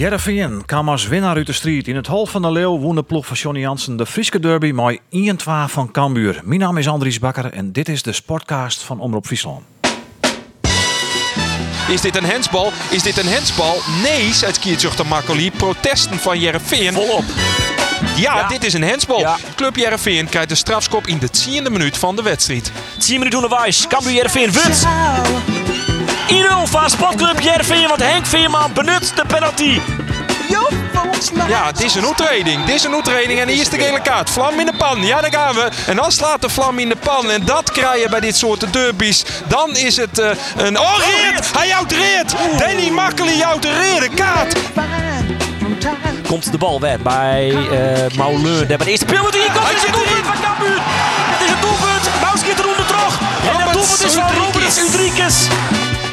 Jereveen kwam als winnaar uit de strijd. In het hal van de Leeuw won de ploeg van Johnny Jansen de Friese derby met 1-2 van Cambuur. Mijn naam is Andries Bakker en dit is de sportcast van Omroep Friesland. Is dit een hensbal? Is dit een hensbal? Nee, zei Kiertjochter Makkeli. Protesten van Jereveen. Volop. Ja, dit is een hensbal. Ja. Club Jereveen krijgt de strafskop in de tiende minuut van de wedstrijd. 10 minuten onderwijs. Cambuur Jervin wint. 1-0 van Sportclub Jervin, want Henk Veerman benut de penalty. Ja, dit is een oetreding. Dit is een oetreding en hier is de gele kaart. Vlam in de pan. Ja, daar gaan we. En dan slaat de vlam in de pan. En dat krijg je bij dit soort derbies. Dan is het eh, een... Oh, reed! Hij jouwt reed! Danny Makkeli jouwt de reden kaart. Komt de bal weg bij uh, Mauleur. De eerste penalty. Komt Hij het is een doelpunt van Cambuur. Het is een doelpunt. Dat Roberts doelpunt is van Udrikis. Robert Udrikis.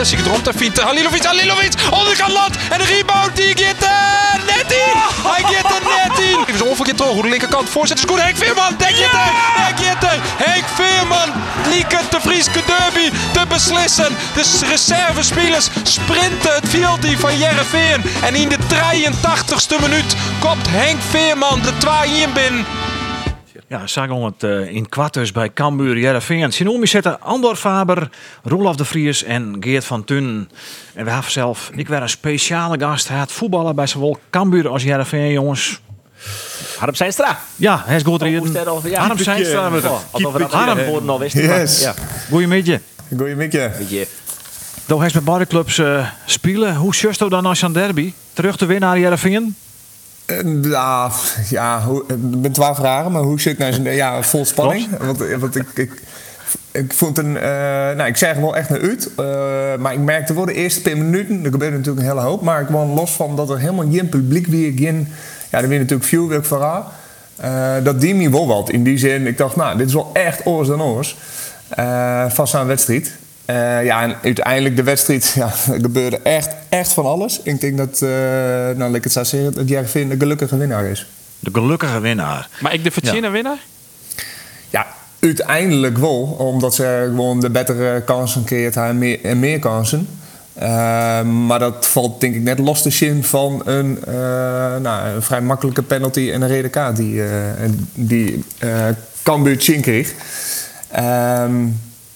Dan zie ik het rond. Dan vindt Halilovic. Halilovic. Onderkant land. En de rebound. Die gaat er net in. Hij gaat er net in. Even zo ongeveer terug. De linkerkant. Voorzet is goed. Henk Veerman. Denk je je er. Henk Veerman. Lieket de Frieske derby te beslissen. De reservespelers sprinten het veld van Jereveen. En in de 83ste minuut komt Henk Veerman de 2-1 binnen. Ja, zagen het eh, in kwartus bij Cambuur Jereveen. Sinomi zetten Andor Faber, Roelof de Vries en Geert van Tun. En we hebben zelf, ik werd een speciale gast. Hij had voetballen bij zowel Cambuur als Jereveen, jongens. Harm Zijnstra. Ja, hij is goed reden. Harm. Zijnstra. Oh, Harm. Woorden al wisten. Yes. Ja, Goeie beetje. Goeie Mickey. weet je. Toen hij met beide clubs eh, spelen. Hoe just dan als je aan derby? Terug te winnen naar Jereveen? Eh, Ja, hoe, ik ben twaalf vragen, maar hoe zit nou zijn ja, vol spanning? Want, eh, want ik, ik, ik vond een, eh, nou ik zeg wel echt een uit, eh, maar ik merkte wel de eerste paar minuten, er gebeurde natuurlijk een hele hoop, maar ik kwam los van dat er helemaal geen publiek weer, geen, ja, er weer natuurlijk vuurwerk vooral. Eh dat die me wel wat. In die zin, ik dacht, nou, dit is wel echt oors dan oors. eh van zo'n wedstrijd. Eh, ja, en uiteindelijk de wedstrijd, ja, er gebeurde echt, echt van alles. Ik denk dat, eh, nou, laat ik het zo zeggen, dat Jervin de gelukkige winnaar is. De gelukkige winnaar. Maar ik de verzinnen winnaar? Ja, uiteindelijk wel, omdat ze gewoon de betere kansen creëert en meer, en meer kansen. Eh, maar dat valt denk ik net los te zien van een, eh, nou, een vrij makkelijke penalty en een rode kaart die, eh die eh Cambuur Chin kreeg. Ehm,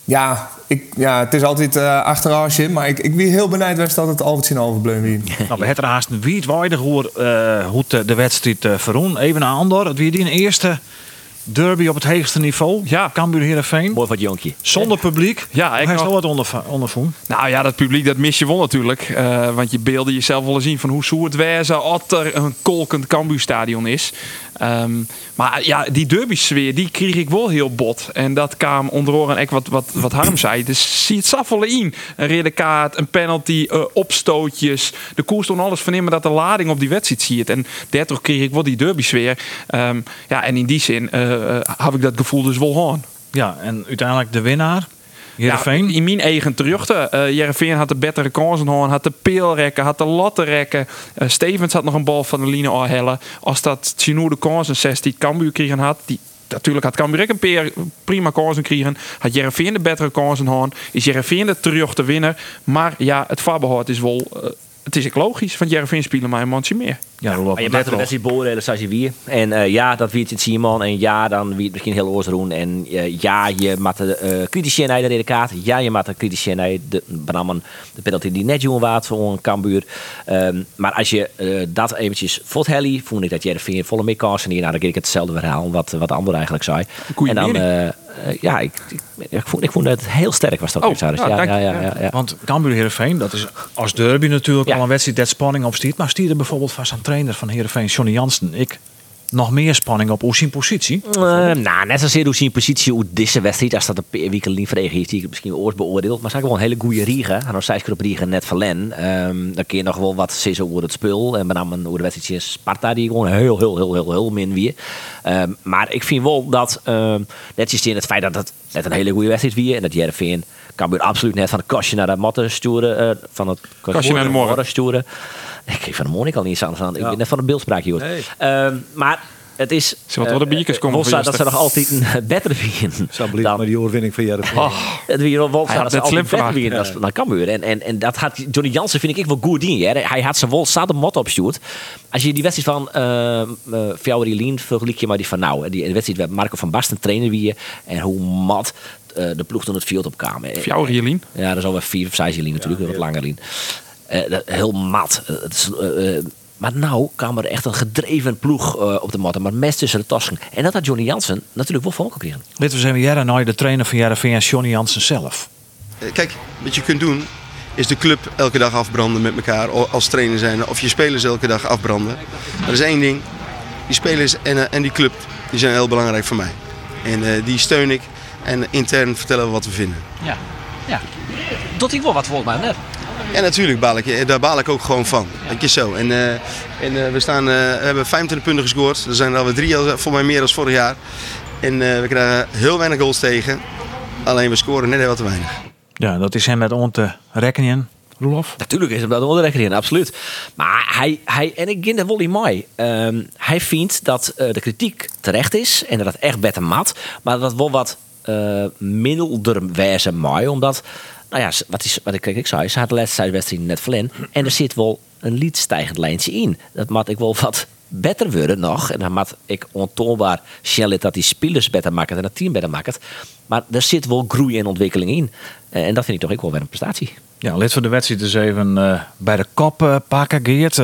ja, ik, ja, het is altijd eh achteraf, maar ik, ik wie heel benijd was dat het altijd zien overbleven wie. Nou, we hebben haast een wietwaardig hoe, eh, hoe de, wedstrijd uh, verroen. Even naar Andor. Het weer die eerste derby op het hoogste niveau. Ja. Cambuur Heerenveen. Mooi het jonkje. Zonder publiek. Ja, ik nog- nog wat onder, ondervoen. Nou ja, dat publiek dat mis je wel natuurlijk. Eh, want je beelden jezelf wel eens zien van hoe zou het wezen als er een kolkend Cambuurstadion is. Ehm, maar ja, die derby-sfeer, die kreeg ik wel heel bot. En dat kwam onder oren en wat, wat, wat Harm zei. Dus zie het saffelen in. Een rode kaart, een penalty, eh, opstootjes. De koers toen alles van in, maar dat de lading op die wedstrijd ziet. En daardoor kreeg ik wel die derby-sfeer. Ehm, ja, en in die zin eh, heb ik dat gevoel dus wel gewoon. Ja, en uiteindelijk de winnaar. Ja, Heerenveen. in mijn eigen terugte. Uh, Jereveen had de betere kansen gehad, had de peelrekken, had de lattenrekken. Uh, Stevens had nog een bal van de line afhellen. Als dat Chinour de kansen 16 Cambuur kregen had, die natuurlijk had Cambuur ook een prima kansen kregen. Had Jereveen de betere kansen gehad. Is Jereveen de terug te winnen. Maar ja, het voorbehoud is wel... Uh, het is ook logisch, want Jereveen spelen maar een maandje meer. Ja, Maar je maakt een al. wedstrijd beoordelen zoals je wie. En eh, ja, dat wie het Simon. En ja, dan wie het misschien heel oors doen. En eh, ja, je maakt de uh, kritische naar de rode kaart. Ja, je maakt de kritische naar de Bramman. De penalty die net jongen waard voor een Cambuur. Um, maar als je uh, dat eventjes vond Helly, vond ik dat Jereveen volle meer kansen hier. Nou, dan kreeg ik hetzelfde verhaal wat, wat de ander eigenlijk zei. Goeie en dan, uh, ja, ik, ik, ik, vond, ik vond dat het heel sterk was. Dat Oh. Dus nou, ja, ja, ja, ja, ja. Want Cambuur Heerenveen, dat is als derby natuurlijk Ja. al een wedstrijd dat spanning op stiert. Maar stierde bijvoorbeeld vast aan trainer van Heerenveen, Johnny Jansen. Ik nog meer spanning op hoe zijn positie? Uh, nou, net zozeer hoe zijn positie hoe deze wedstrijd, als dat een niet verregen is, die ik misschien ooit beoordeeld. Maar zijn gewoon een hele goede Riegen. En nog steeds op Riegen net verlen. Um, dan kun je nog wel wat zeggen over het spul. En met name over de wedstrijd Sparta, die gewoon heel, heel, heel, heel, heel min weer. Um, maar ik vind wel dat, um, net is in het feit dat het net een hele goede wedstrijd weer. En dat Jereveen kan weer absoluut net van de kastje naar de matten sturen. Uh, van het kastje naar de morgen sturen. Ik geef van de morgen al niet eens aan. Ik ben net van de beeldspraak hier. Nee. maar het is... Ze wat worden biertjes komen Wolfsa, dat ze nog altijd een betere winnen. Zo dan met die oorwinning van Jereveen. Oh, het weer Wolfsa, dat ze altijd beter winnen dan, dan Cambuur. En, en, en dat gaat Johnny Jansen vind ik ik wel goed in. Hè. Hij had zijn wol de mot opgestuurd. Als je die wedstrijd van uh, uh, Fjouwerien vergelijk je maar die van nou. Die wedstrijd waar Marco van Basten trainen wie en hoe mat de ploeg toen het veld op kwamen. Fjouwerien? Ja, dat is alweer vier of zes natuurlijk, ja, wat langer lien. Uh, heel mat. Het is, uh, maar nou kwam er echt een gedreven ploeg uh, op de mat. Maar mes tussen de tassen. En dat had Johnny Jansen natuurlijk wel voor gekregen. Dit was even jaren nou de trainer van Jarre Johnny Jansen zelf. Kijk, wat je kunt doen is de club elke dag afbranden met elkaar als trainer zijn. Of je spelers elke dag afbranden. Er is één ding. Die spelers en, uh, en die club die zijn heel belangrijk voor mij. En uh, die steun ik. En intern vertellen we wat we vinden. Ja, ja. Dat ik wel wat volgens mij net. Ja, natuurlijk baal ik, daar baal ik ook gewoon van. Denk je zo. En, uh, en uh, we, staan, uh, we hebben 25 punten gescoord. Er zijn er alweer drie, voor mij meer dan vorig jaar. En we krijgen heel weinig goals tegen. Alleen we scoren net wat te weinig. Ja, dat is hem met on te rekenen. Roelof? Natuurlijk is hem dat onderrekening, absoluut. Maar hij, hij en ik ging er wel mooi. Um, hij vindt dat de kritiek terecht is en dat het echt beter mat. Maar dat wel wat uh, milder wijze mooi, omdat nou ja, wat, is, wat ik, ik zei, ze had de laatste wedstrijd net. En er zit wel een liedstijgend lijntje in. Dat moet ik wel wat beter worden nog. En dan moet ik ontoonbaar Shell dat die spelers beter maken en het team beter maken. Maar er zit wel groei en ontwikkeling in. En dat vind ik toch ook wel weer een prestatie. Ja, lid van de wedstrijd is even uh, bij de kop uh, pakken, Geert.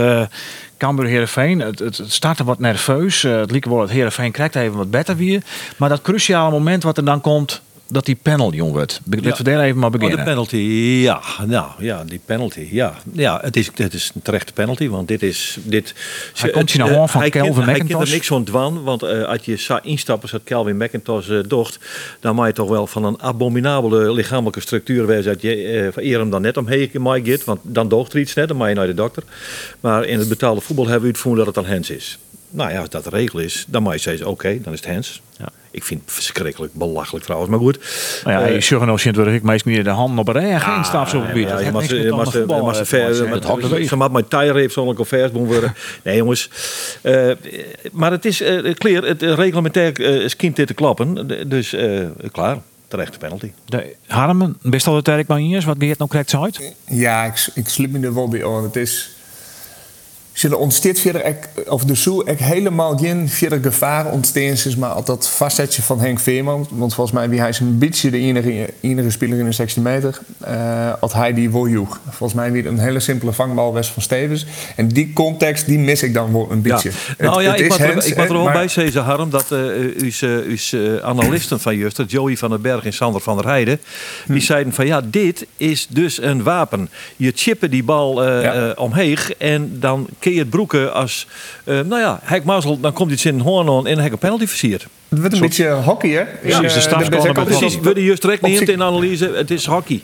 Cambuur Heerenveen, het, het, startte wat nerveus. Het liep wel dat Heerenveen krijgt even wat beter weer. Maar dat cruciale moment wat er dan komt, dat die penalty jong wordt. Laten we daar even maar beginnen. Oh, de penalty, ja. Nou, ja, die penalty, ja. Ja, het is, het is een terechte penalty, want dit is... Dit, hij komt je naar uh, van Kelvin McIntosh. Hij er niks van dwan, want uh, als je zou instappen zoals Kelvin McIntosh uh, docht, dan moet je toch wel van een abominabele lichamelijke structuur wezen dat je uh, eer hem dan net omheen mag gaat, want dan doogt er iets net, dan moet je naar de dokter. Maar in het betaalde voetbal hebben we het gevoel dat het dan Hens is. Nou ja, als dat de regel is, dan moet je zeggen, oké, okay, dan is het Hens. Ik vind het verschrikkelijk belachelijk trouwens, maar goed. Nou ja, uh, nou dat ik meest meer de hand op een rij geen staf zo gebied. Ja, je mag ze ver met hak Ze maakt mijn tire heeft zo'n vers worden. Nee jongens, uh, maar het is uh, clear, het reglementair uh, skint dit te klappen, dus klaar. Terechte penalty. De Harmen, best al de tijd maar eens wat Geert nou correct uit? Ja, ik, ik slip me er wel bij aan. Het is zullen ontsteert verder of de zo ik helemaal geen verder gevaar ontstaan is maar altijd dat vastzetje van Henk Veerman want volgens mij wie hij is een beetje de enige, enige speler in de 16 meter uh, had hij die wil joeg volgens mij weer een hele simpele vangbal west van Stevens en die context die mis ik dan wel een beetje ja. nou ja, ik moet er, ik er wel maar... bij zeggen Harm dat uh, uw, uw uh, analisten van juster Joey van den Berg en Sander van der Heijden hm. die zeiden van ja dit is dus een wapen je chippen die bal ja. omheen en dan het broeken als, uh, nou ja, Hek Mazel, dan komt iets in hoorn en Hek een penalty versiert. Het wordt een beetje hockey, hè? Precies, de strafcorner. Precies, we juist direct niet in analyse, het is hockey.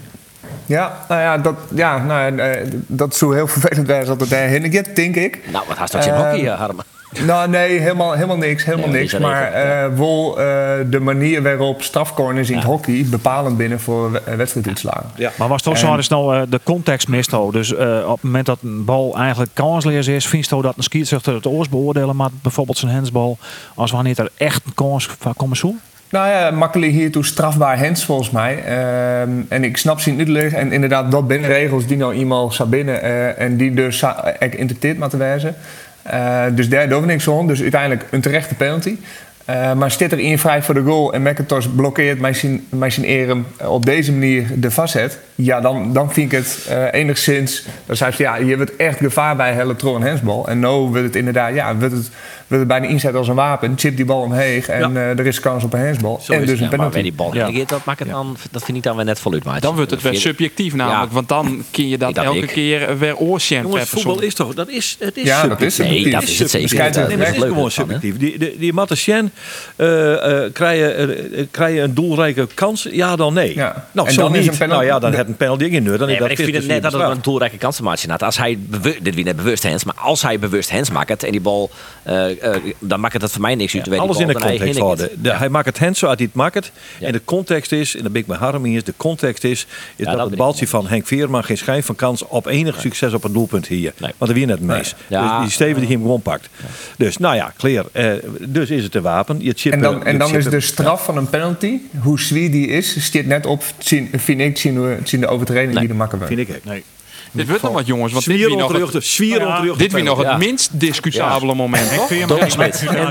Ja, nou ja, dat, ja, nou, dat is zo heel vervelend is dat het daarheen gaat, denk ik. Nou, wat haast dat je uh, hockey, Harmen? Nou, nee, helemaal, helemaal niks. Helemaal nee, niks. Maar uh, wel uh, de manier waarop strafcorners in ja. het hockey bepalend binnen voor wedstrijduitslagen. Ja. Maar was toch zo, is nou uh, de context mist Dus op het moment dat een bal eigenlijk kansleers is, vindt je dat een scheidsrechter het oors beoordelen, maar bijvoorbeeld zijn handsbal, als wanneer er echt een kans van komen zo? Nou ja, makkelijk hiertoe strafbaar hens volgens mij. Uh, en ik snap ze niet liggen. En inderdaad, dat binnen regels die nou iemand zou binnen. Uh, en die dus ik interpreteert maar te wijzen. Uh, dus niks van. Dus uiteindelijk een terechte penalty. Eh, maar zit er in vrij voor de goal en McIntosh blokkeert met zijn, erem op deze manier de vastzet. Ja, dan, dan vind ik het eh, enigszins. Dan zei ze ja, je hebt echt gevaar bij Helletron en hensbal. En nou wordt het inderdaad, ja, wordt het, wordt het bijna inzet als een wapen. Chip die bal omheen en Ja. eh, er is kans op een hensbal. En is dus een Ja, maar penalty. bij die bal Ja. dat, maakt het dan, dat vind ik dan weer net voluit. Maar Dan wordt het weer subjectief namelijk. Ja. Want dan kun je dat elke ik. keer weer Jongens, voetbal is toch... Dat is, het is Ja, dat subjectief. is Nee, subjectief. dat is het zeker. Dat Nee, maar is gewoon subjectief. Die, die, die Eh eh krijgen, eh, krijgen een doelrijke kans? Ja, dan nee. Ja. Nou, En zo dan is niet. een penalty- Nou ja, dan heeft een penalty in nul. Dan Nee, is dat ik vind het net dat het een doelrijke kansenmaatje had. Als hij, dit wie net bewust hands, maar als hij bewust hands maakt en die bal, eh, eh, dan maakt het voor mij niks uit. Alles in de context houden. De- Hij maakt het hand zo uit hij het maakt. Ja. En de context is, en daar ben ik met Harm eens, de context is, is dat dat, het baltje van Henk Veerman geen schijn van kans op enig succes op een doelpunt hier. Want er weer net mees. Ja. Dus die Steven die hem gewoon pakt. Dus nou ja, clear. Eh, dus is het een wapen. Je chip, En dan, en dan is de straf van een penalty, hoe zwier die is, stiert net op, vind ik, zien, we, zien de overtreding Nee, die de makker Vind ik ook. Nee. Dit wordt nog wat jongens. Want dit wie nog het, Ja, dit wie nog het minst discutabele moment. toch? En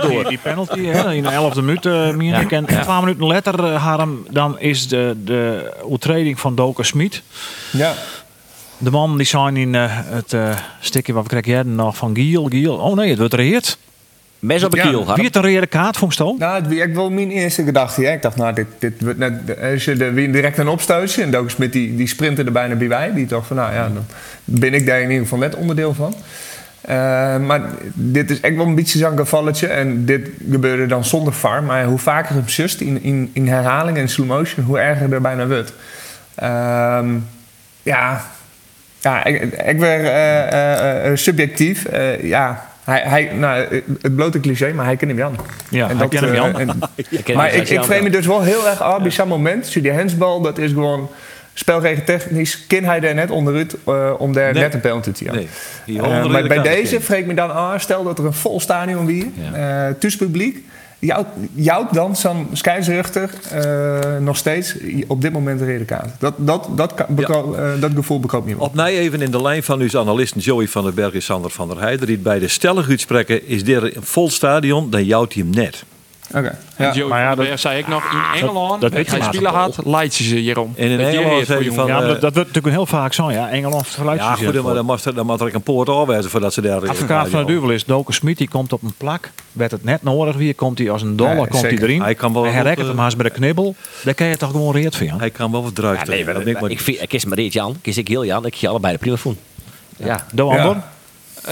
door. Die, die penalty hè, in de 11e minuut. eh meer ik. En twee minuten later, eh, Harm, dan is de, de overtreding van Doker Smit. Ja. De man die zijn in eh, het eh stukje wat we krijgen jij nog van Giel. Giel. Oh nee, het wordt reëerd. Mes op de Ja, kiel. Wie het een rode kaart vond Nou, het ik wel mijn eerste gedachte. Ja. Ik dacht, nou, dit, dit wordt net, als je er weer direct een opstootje. En Doken Smit die, die sprintte er bijna bij wij. Die dacht van, nou ja, dan ben ik daar in ieder geval net onderdeel van. Eh, maar dit is echt wel een beetje zo'n gevalletje. En dit gebeurde dan zonder VAR. Maar hoe vaker het just in, in, in herhaling en slow motion, hoe erger er bijna wordt. Ehm, ja, ja, ik, ik ben eh, eh, eh, subjectief. Eh, ja, hij, hij, nou, het blote cliché, maar hij kent hem Jan. Ja, En hij kent hem eh, Jan. en- ken maar hem ik, ik het dus wel heel erg zo'n moment. Zie die handsbal, dat is gewoon spelregentechnisch. Kan hij daar net onderuit eh, om daar Nee. net een penalty te jagen. Nee. Eh, maar bij deze ik me dan aan, stel dat er een vol stadion wie, eh thuis publiek, jou, jou dan zo'n scheidsrechter eh, nog steeds op dit moment de rode kaart. Dat, dat, dat, kan, beko- eh, dat gevoel bekoopt niet meer. Op mij even in de lijn van uw analisten Joey van den Berg en Sander van der Heijden. Die bij de stellig uitspreken is er een vol stadion, dan jouwt hij hem net. Oké. Ja. Maar ja, dat- Berg zei ik nog, in Engeland, dat dat hij spelen had, leidt ze ze hierom. En in Engeland zei van, Ja, maar eh, dat, dat wordt natuurlijk heel vaak zo. Ja, Engeland vergelijkt Ja, goed, maar dan moet er, dan moet er een poort afwijzen voordat ze daar... Advocaat van de duivel is Doker Smit. Die komt op een plak. Werd het net nodig weer, komt hij als een dollar Nee, komt hij erin. Hij kan wel hij rekt eh, hem haast bij de knibbel. Daar kan je toch gewoon reed van. Hij kan wel wat nee, ik maar- ik, vind, ik kies maar dit Jan, kies ik heel Jan, ik je allebei de prima voen. Ja. De ander.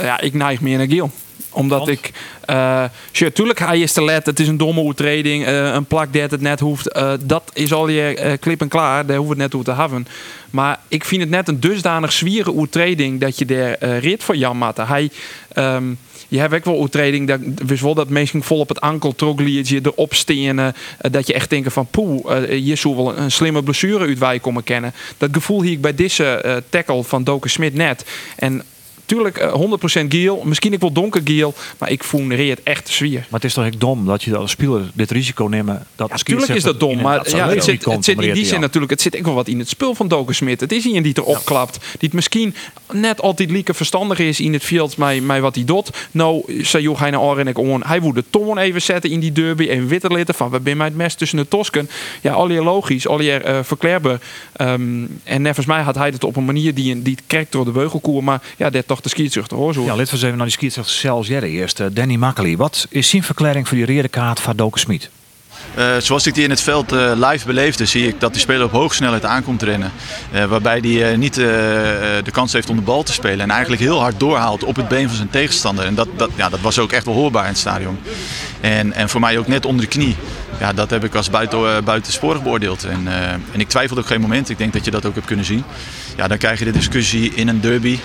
Ja, ik neig meer naar Giel. Omdat Want? ik... eh sure, tuurlijk, hij is te let. Het is een domme overtreding. eh, een plak dat het net hoeft. eh, dat is al je klip en klaar. Daar hoeven we het net over te hebben. Maar ik vind het net een dusdanig zwieren overtreding... dat je daar rit voor Jan Matte. Hij... ehm, je hebt ook wel overtreding, dat wist wel dat mensen vol op het ankel trogliertje erop stenen. dat je echt denkt van poeh, eh, hier zou wel een, slimme blessure uit wij komen kennen. Dat gevoel hier ik bij deze tackle van Doken Smit net. En tuurlijk eh, 100% Giel, misschien ik wel donker Giel, maar ik voel Reert echt zwier. Maar het is toch echt dom dat je als speler dit risico neemt. Dat Ja, tuurlijk is dat dom, maar ja, het, zit, het zit in die zin natuurlijk, het zit ook wel wat in het spul van Doken Smit. Het is iemand die erop klapt, die het misschien net altijd lieke verstandig is in het veld met, met wat hij doet. Nou, zei joh, hij naar oren en on, hij would de toon even zetten in die derby en witter litten van we zijn mij het mes tussen de Tosken. Ja, al je logisch, al je uh, verklaarbaar. Ehm, en nevens mij had hij het op een manier die, die krekt door de beugelkoer, maar ja, dat toch de skietzuchter hoor. Zo. Ja, let we eens even naar die skietser zelfs Jerry eerst. eh, Danny Makkely. Wat is zijn verklaring voor die rode kaart van Doken Smit? Uh, zoals ik die in het veld uh, live beleefde, zie ik dat die speler op hoge snelheid aankomt rennen. Uh, waarbij hij niet de kans heeft om de bal te spelen. En eigenlijk heel hard doorhaalt op het been van zijn tegenstander. En dat, dat, ja, dat was ook echt wel hoorbaar in het stadion. En, en voor mij ook net onder de knie. Ja, dat heb ik als buiten, buitensporig beoordeeld. En, en ik twijfelde ook geen moment. Ik denk dat je dat ook hebt kunnen zien. Ja, dan krijg je de discussie in een derby.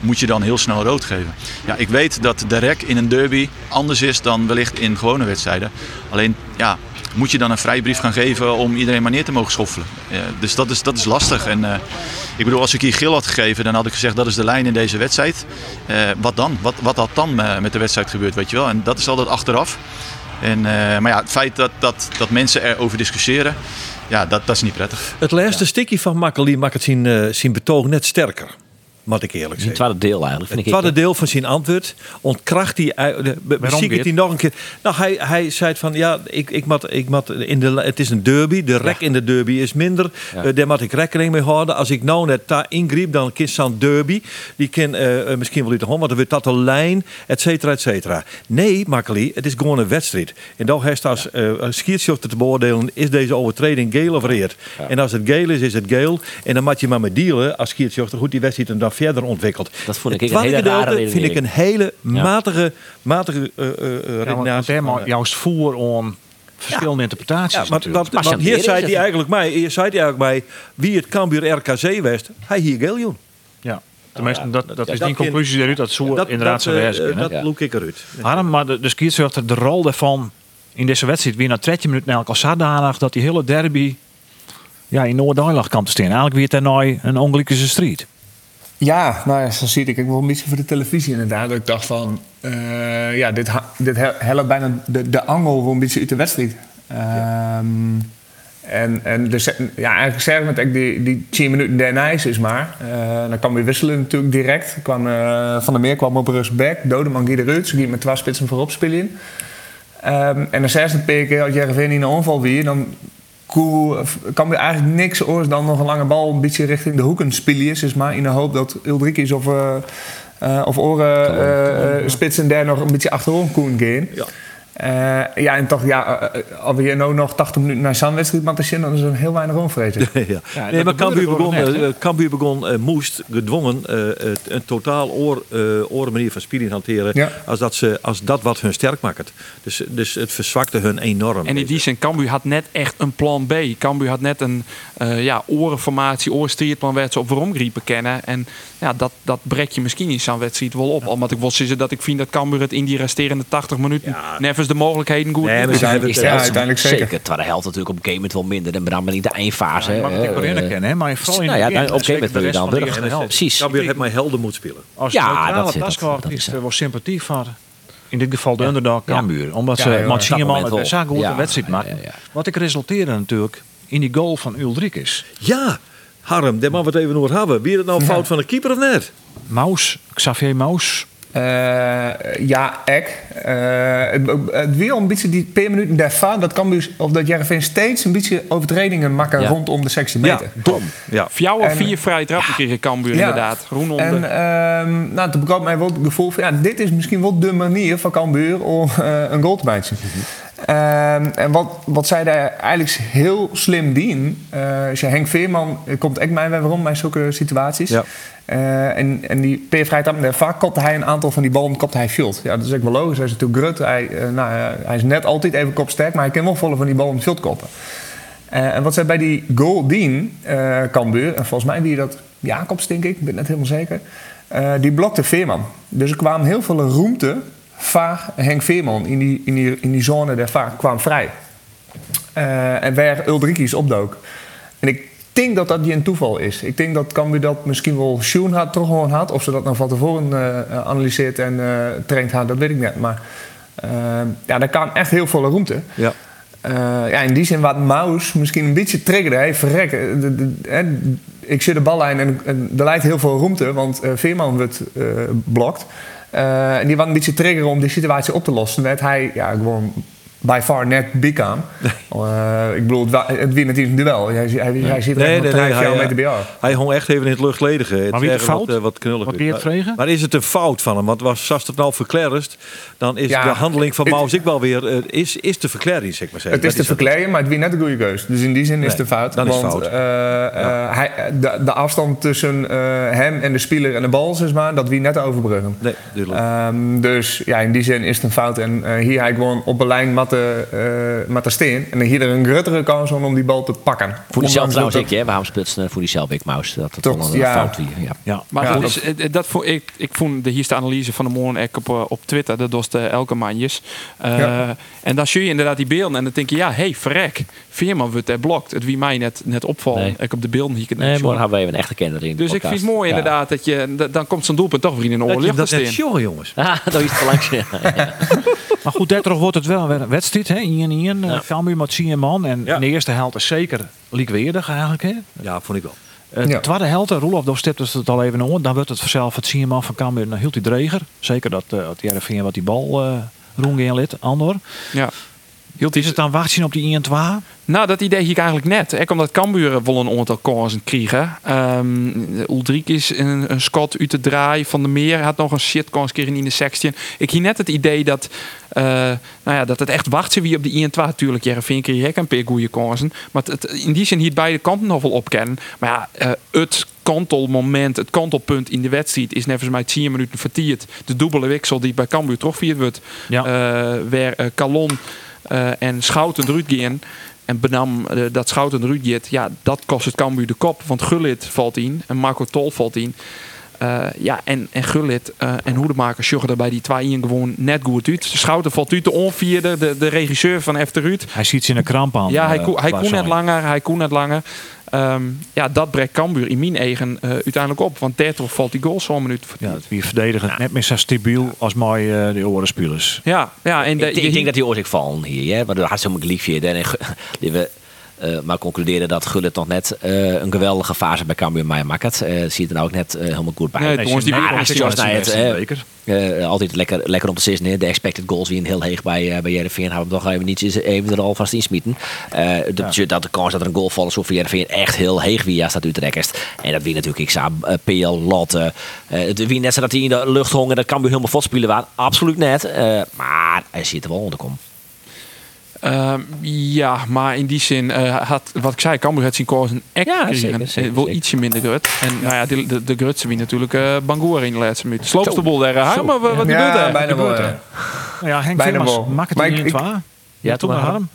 moet je dan heel snel rood geven? Ja, ik weet dat de rek in een derby anders is dan wellicht in gewone wedstrijden. Alleen, ja, moet je dan een vrijbrief gaan geven om iedereen maar neer te mogen schoffelen. Dus dat is, dat is lastig. En, uh, ik bedoel, als ik hier geel had gegeven, dan had ik gezegd dat is de lijn in deze wedstrijd. Uh, wat dan? Wat, wat had dan met de wedstrijd gebeurd, weet je wel? En dat is altijd achteraf. En, maar ja, het feit dat, dat, dat mensen erover discussiëren, ja, dat, dat is niet prettig. Het laatste ja. van Makkeli maakt het zien, zien betoog net sterker. Moet ik eerlijk Het zeggen. tweede deel eigenlijk, vind Het tweede deel van zijn antwoord ontkracht hij. de- Geert? het hij nog een keer. Nou, hij, hij zei van ja, ik, ik moet, ik moet in de, het is een derby. De rek in de derby is minder. Ja. Eh, daar moet ik rekening mee houden. Als ik nou net daar ingriep, dan kan zo'n derby. Die kan eh, eh, misschien wel uit de want dan wordt dat een lijn, et cetera, et cetera. Nee, Makkeli, het is gewoon een wedstrijd. En dan heeft als uh, scheidsrechter te beoordelen, is deze overtreding geel of reed. En als het geel is, is het geel. En dan moet je maar met dealen als scheidsrechter goed die wedstrijd en dan verder ontwikkelt. Dat vond ik een hele rare vind ik een hele matige, matige uh, uh, uh, Ja, maar juist voer aan verschillende interpretaties. Ja, maar, natuurlijk. hier zei hij eigenlijk mij, hier zei hij eigenlijk mij, wie het Cambuur RKC west, hij hier geel joen. ja. Tenminste, ja, dat, dat- dat is dat die conclusie daaruit dat zo dat inderdaad dat, zo eh, wijs is. dat Ja. look ik eruit. Harm, maar de, de scheidsrechter, de rol daarvan in deze wedstrijd, weer na 13 minuten eigenlijk al zodanig dat die hele derby ja, in Noord-Duitsland kan te staan. Eigenlijk weer ten nou een ongelukkige strijd. Ja, nou ja, zo zie ik. Ik wil een beetje voor de televisie inderdaad. Dat ik dacht van, eh, ja, dit, dit hel- helpt bijna de, de angel voor een beetje uit de wedstrijd. Ehm, en, en dus, ja, eigenlijk we het, die, die 10 minuten daarna is is maar. Eh, dan kwam weer wisselen natuurlijk direct. Kwam, eh, van der Meer kwam op rustback. Dodeman ging eruit. Ze ging met twee spitsen voorop spelen. Ehm, en de zesde keer als Jereveen in een onval weer, dan koe- kan weer eigenlijk niks oors dan nog een lange bal een beetje richting de hoeken spelen. Is maar in de hoop dat Ulrikis of, eh, of oren eh, spitsen daar nog een beetje achterom koen gaan. Ja. Eh, ja, en toch, ja, eh, eh, als we hier nou nog 80 minuten naar zo'n wedstrijd zien, dan is er heel weinig omvreten. ja. Ja, nee, dat maar Cambuur begon, begon moest gedwongen eh, een totaal oor, eh oren manier van spelen hanteren. Ja. Als, dat ze, als dat wat hun sterk maakt. Dus, dus het verzwakte hun enorm. En in die zin, Cambuur had net echt een plan B. Cambuur had net een eh ja, orenformatie, op waarom griepen kennen. En ja, dat, dat brek je misschien in zo'n wedstrijd wel op. Omdat ik wil zeggen dat ik vind dat Cambuur het in die resterende 80 minuten Ja. nevens de mogelijkheden goed Nee, hebben Is het- Ja, uiteindelijk zeker. zeker. Terwijl de helft natuurlijk op een gegeven moment wel minder. Dan ben maar niet de eindfase. Je mag het ook wel inherkennen, hè? maar vooral in nou ja, het dan- op een gegeven moment wil je dan helft. Precies. Cambuur heeft maar helder moet spelen. Als Ja, dat taskforce dat is is er het. wel sympathiek voor. In dit geval de underdog Cambuur. Omdat Ja, ze ja, ja. Moment het wel. zaak goed Ja, een wedstrijd ja, maken. ja, ja. Wat ik resulteerde natuurlijk in die goal van Ulrikes. Ja, Harm, daar moeten we het even over hebben. Wie het nou fout van de keeper of net? Maus, Xavier Maus. Eh, ja, ek. Eh, het, het weer een beetje die paar minuten daarvan, dat kan dus, of dat Jereveen steeds een beetje overtredingen maken Ja. rondom de sectie Ja, meter. dom. Ja. Fjouwer En- vier vrije trappen kreeg Cambuur Ja. inderdaad. Roen onder. En ehm nou, toen bekwam mij wel het gevoel van, ja, dit is misschien wel de manier van Cambuur om eh, een goal te maken. Ehm, en wat, wat zij daar eigenlijk heel slim dienen, eh als je Henk Veerman eh, komt echt mij weer waarom bij zulke situaties. Ja. Eh, en, en die per vrij trap, vaak kopte hij een aantal van die ballen kopte hij field. Ja, dat is ook wel logisch. Hij is natuurlijk grut. Hij, eh, nou, hij is net altijd even kopsterk, maar hij kan wel volle van die ballen field koppen. Eh, en wat zij bij die goal dien, eh Cambuur, en volgens mij wie dat Jacobs denk ik, ik ben net helemaal zeker, eh, die blokte Veerman. Dus er kwam heel veel ruimte van Henk Veerman in die, in die, in die zone daar vaak kwam vrij. Eh, en waar Ulrikis opdook. En ik denk dat dat die een toeval is. Ik denk dat Cambuur dat misschien wel Sjoen had, toch gewoon had. Of ze dat nou van tevoren eh analyseert en eh traind had, dat weet ik niet. Maar ja, daar kwam echt heel veel ruimte. Ja. Ja, in die zin wat Maus misschien een beetje triggerde. Hey, verrek, de- de- hè, ik zit de ballijn en, en er lijkt heel veel ruimte, want Veerman wordt blokt. Eh, en die was een beetje triggeren om die situatie op te lossen. Hij ja, gewoon by far net big aan. Eh, ik bedoel, het, wie natuurlijk een duel. Hij, hij, hij zit er Nee, nee, nog nee. drie, vier Hij, hong echt even in het luchtledige. Het Maar wie is de fout? Wat, eh, wat knullig. Wat is. Geert Maar- is het een fout van hem? Want was Sast het nou verklarist, dan is Ja, de handeling van Maus ik wel weer... eh, is, is de verklaring, zeg maar zeggen. Het is te Dat verkleden, maar het wie net een goede keus. Dus in die zin is Nee, het een fout. dan is want fout. eh, eh, hij, de, de afstand tussen eh, hem en de speler en de bal, zeg maar, dat wie net overbruggen. Nee, duidelijk. Ehm, dus ja, in die zin is het een fout. En eh, hier hij gewoon op een lijn met de, eh, met de steen. En dan hier er een gruttere kans om om die bal te pakken. Voor die zelf trouwens het- ik, hè. Waarom ze voor die zelf ik Maus? Dat het Toch, wel een ja. fout weer. Ja. Ja. Maar Ja, goed, dat- is- eh, dat vond ik, ik vond de hierste analyse van de morgen op, eh, op Twitter, dat was de elke manjes. Eh, Ja. En dan zie je inderdaad die beelden en dan denk je, ja, hey, verrek, Veerman wordt er blokt. Het wie mij net, net opvalt, Nee. ik op de beelden hier. Nee, morgen hebben we even een echte kenner in. de Dus ik vind het mooi Ja. inderdaad dat je, dan komt zo'n doelpunt toch weer in de oorlog dat te jongen, jongens. Ah, dat is te langs. Maar goed, daardoor wordt het wel een wedstrijd. Hè? 1-1. Ja. Ja. Cambuur met 10 man. En Ja. in de eerste helft is zeker likweerdig eigenlijk. Hè? Ja, vond ik wel. Uh, Ja. Tweede helte, Roelof Dof stipt het al even aan. Dan wordt het vanzelf het Sieman van Cambuur naar Hilti Dreger. Zeker dat uh, het Jereveen wat die bal uh, roeng lid. Andor. Ja. Hield is het dan wachten op die 1-2? Nou, dat idee hier eigenlijk net. Ook omdat Cambuur wel een aantal kansen kregen. Um, Ulrik is een, een Scott uit de draai van de meer. Had nog een shit kans keer in de 16. Ik hier net het idee dat, uh, nou ja, dat het echt wachten wie op de 1-2. Natuurlijk, Jereveen kreeg ik een paar goede kansen. Maar het, in die zin hier beide kanten nog wel opkennen. Maar ja, uh, het kantelmoment, het kantelpunt in de wedstrijd is nevens mij 10 minuten vertierd. De dubbele wissel die bij Cambuur terugvierd wordt. Ja. Uh, waar Calon en Schouten gaan. En benam uh, dat Schouten gaat, ja, dat kost het Cambuur de kop. Want Gullit valt in en Marco Tol valt in. Uh, ja, en, en Gullit uh, en Hoedemaker zorgen er bij die twee in gewoon net goed uit. Schouten valt uit de onvierde, de, de regisseur van Efter Ruud. Hij ziet ze in een kramp aan. Ja, hij, ko hij kon net langer, hij kon net langer. Um, ja, dat breekt Cambuur in mijn eigen uh, uiteindelijk op. Want daardoor valt die goal zo'n minuut. Ja, het weer verdedigen ja. net meer zo stabiel als mooi uh, de oren spelers. Ja, ja. En de, ik, ik denk dat die oorzaak vallen hier. Hè? Maar dat had zo'n gelijk via. En we uh, maar concluderen dat Gullit nog net uh, een geweldige fase bij Cambuur maakt. Uh, ziet er nou ook net helemaal goed bij. Nee, nee, jongens, die het, altijd lekker, lekker om te zien. De expected goals wie een heel heeg bij, bij Jereveen. Hebben we nog even niet even er alvast insmieten. de, ja. Dat de kans dat er een goal valt zo voor Jereveen echt heel heeg wie staat Utrecht. En dat wie natuurlijk ik zou PL Lotte. het wie net zo dat hij in de lucht hongen. Dat Cambuur helemaal votspelen waren. Absoluut net. maar hij ziet er wel onder komen. Uh, ja, maar in die zin uh, had, wat ik zei, Cambuur had zien kozen echt ja, zeker, zeker, wel ietsje minder grut. En nou ja, de, de, de grutse wie natuurlijk uh, Bangoer in de laatste minuut. Sloopt de bol daar? Maar wat, ja, gebeurt er? bijna wel. Ja, Henk bijna wel. Maak het in ik, Ja, toen maar Harm.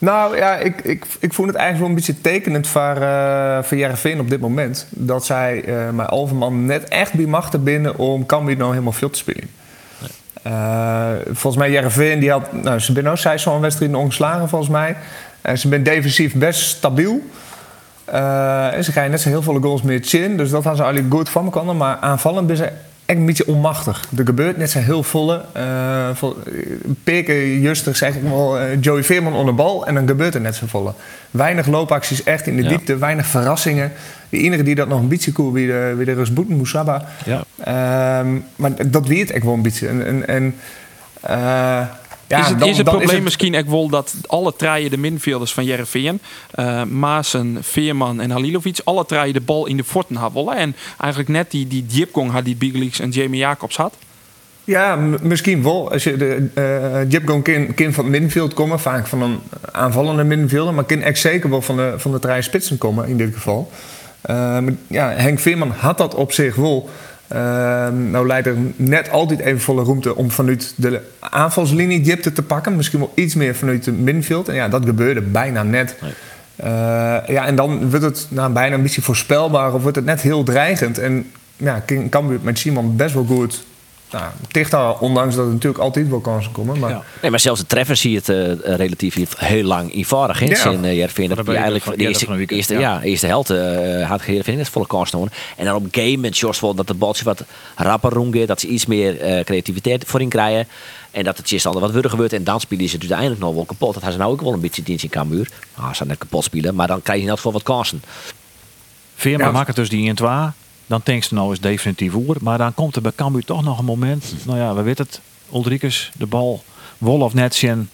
Nou ja, ik, ik, ik vond het eigenlijk wel een beetje tekenend voor, uh, voor Jereveen op dit moment. Dat zij uh, met Alverman net echt bij machten binnen om Cambuur nou helemaal veel te spelen. Uh, volgens mij Jereveen, die had, nou, ze zijn ook zij wedstrijd ongeslagen volgens mij. En ze zijn defensief best stabiel. Uh, en ze krijgen net zo heel veel goals meer chin, dus dat hadden ze eigenlijk goed van kunnen. Maar aanvallend zijn ze echt een beetje onmachtig. Er gebeurt net zo heel volle. Uh, vol, Peke justig zeg ik wel, Joey Veerman onder bal en dan gebeurt er net zo volle. Weinig loopacties echt in de ja. diepte, weinig verrassingen. De enige die dat nog een beetje cool wie de, wie de Rusboeten Moussaba. Ja. Uh, maar dat weet ik wel een beetje. En, en, en uh, ja, is het, dan, is het probleem het... misschien wel dat alle traaien de middenvelders van Jereveen, uh, Maasen, Veerman en Halilovic, alle traaien de bal in de forten hadden. En eigenlijk net die, die had die Big Leagues en Jamie Jacobs had. Ja, misschien wel. Als je de uh, kan, kan van het middenveld komen, vaak van een aanvallende middenvelder, maar kan echt zeker wel van de, van de trein spitsen komen in dit geval. Uh, maar ja, Henk Veerman had dat op zich wel. Uh, nou leidt er net altijd even volle ruimte om vanuit de aanvalslinie Jipte te pakken. Misschien wel iets meer vanuit het middenveld. En ja, dat gebeurde bijna net. Nee. Uh, ja, en dan wordt het nou, bijna een beetje voorspelbaar of wordt het net heel dreigend. En ja, Cambuur met Simon best wel goed nou, dicht daar, ondanks dat er natuurlijk altijd wel kansen komen. Maar... Ja. Nee, maar zelfs de treffers zie je het uh, relatief heel lang eenvoudig in. Ja. in uh, Jervin, dat, dat je eigenlijk de eerste, van weekend, eerste, ja. ja. eerste helft uh, had Jervin net volle kans nodig. En dan op game met Jos dat de baltje wat rapper rondgeeft, dat ze iets meer creativiteit voorin krijgen. En dat het al wat worden gebeurt. En dan spelen ze het uiteindelijk nog wel kapot. Dat hebben ze nou ook wel een beetje dienst in Cambuur. Nou, ze net kapot spelen, maar dan krijg je in elk geval wat kansen. Veerman ja. maakt het dus die in 2 dan denkt ze nou eens definitief oer. Maar dan komt er bij Cambuur toch nog een moment. Nou ja, we weten het. Ulrikes, de bal, Wolof Netjen,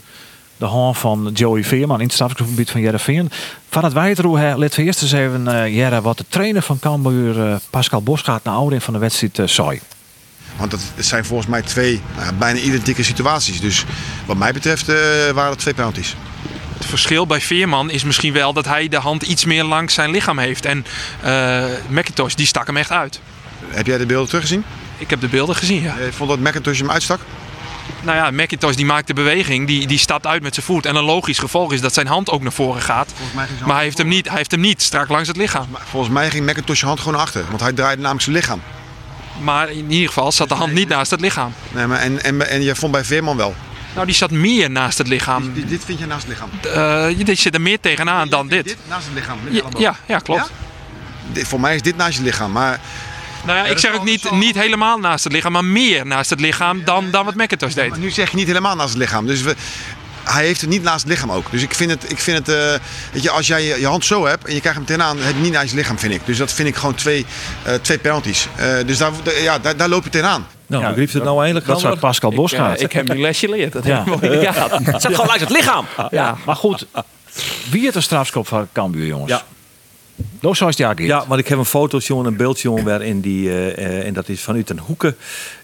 de hand van Joey Veerman in het strafgebied van Jereveen. Van het wijtroe, let we eerst eens even uh, Jere, wat de trainer van Cambuur, uh, Pascal Bosgaard, naar ouder van de wedstrijd uh, zei. Want het zijn volgens mij twee nou, bijna identieke situaties. Dus wat mij betreft waren het twee penalties. Het verschil bij Veerman is misschien wel dat hij de hand iets meer langs zijn lichaam heeft. En uh, McIntosh die stak hem echt uit. Heb jij de beelden teruggezien? Ik heb de beelden gezien, ja. Je vond dat McIntosh hem uitstak? Nou ja, McIntosh die maakt de beweging, die, die stapt uit met zijn voet. En een logisch gevolg is dat zijn hand ook naar voren gaat. Maar hij heeft, hem niet, hij heeft hem niet strak langs het lichaam. Volgens mij ging McIntosh hand gewoon achter, want hij draaide namelijk zijn lichaam. Maar in ieder geval zat de hand niet naast het lichaam. Nee, maar en, en, en je vond bij Veerman wel? Nou, die zat meer naast het lichaam. Dit, dit vind je naast het lichaam? Uh, dit zit er meer tegenaan je, dan dit. Dit naast het lichaam? Ja, ja, ja, klopt. Ja? Dit, voor mij is dit naast je lichaam, maar... Nou ja, ik zeg ook niet, niet helemaal naast het lichaam, maar meer naast het lichaam dan, dan wat McIntosh deed. Maar nu zeg je niet helemaal naast het lichaam. Dus we, hij heeft het niet naast het lichaam ook. Dus ik vind het, ik vind het eh, weet je, als jij je, je hand zo hebt en je krijgt hem tegenaan, het niet naast je lichaam, vind ik. Dus dat vind ik gewoon twee, eh, twee penalties. Eh, dus daar, daar- ja, daar, daar loop je tegenaan. Nou, Ja, begreep het nou eindelijk? Dat wat Pascal Bos Ja, gaat. ik heb die lesje geleerd. Dat Ja. heb ik. Het zat gewoon langs het lichaam. Ja, maar goed. Wie heeft een strafschop van Cambuur, jongens? Ja. Doos zoals het jaar Ja, maar ik heb een foto, jongen, een beeld, jongen, waarin die, eh, eh, en dat is vanuit een hoeken.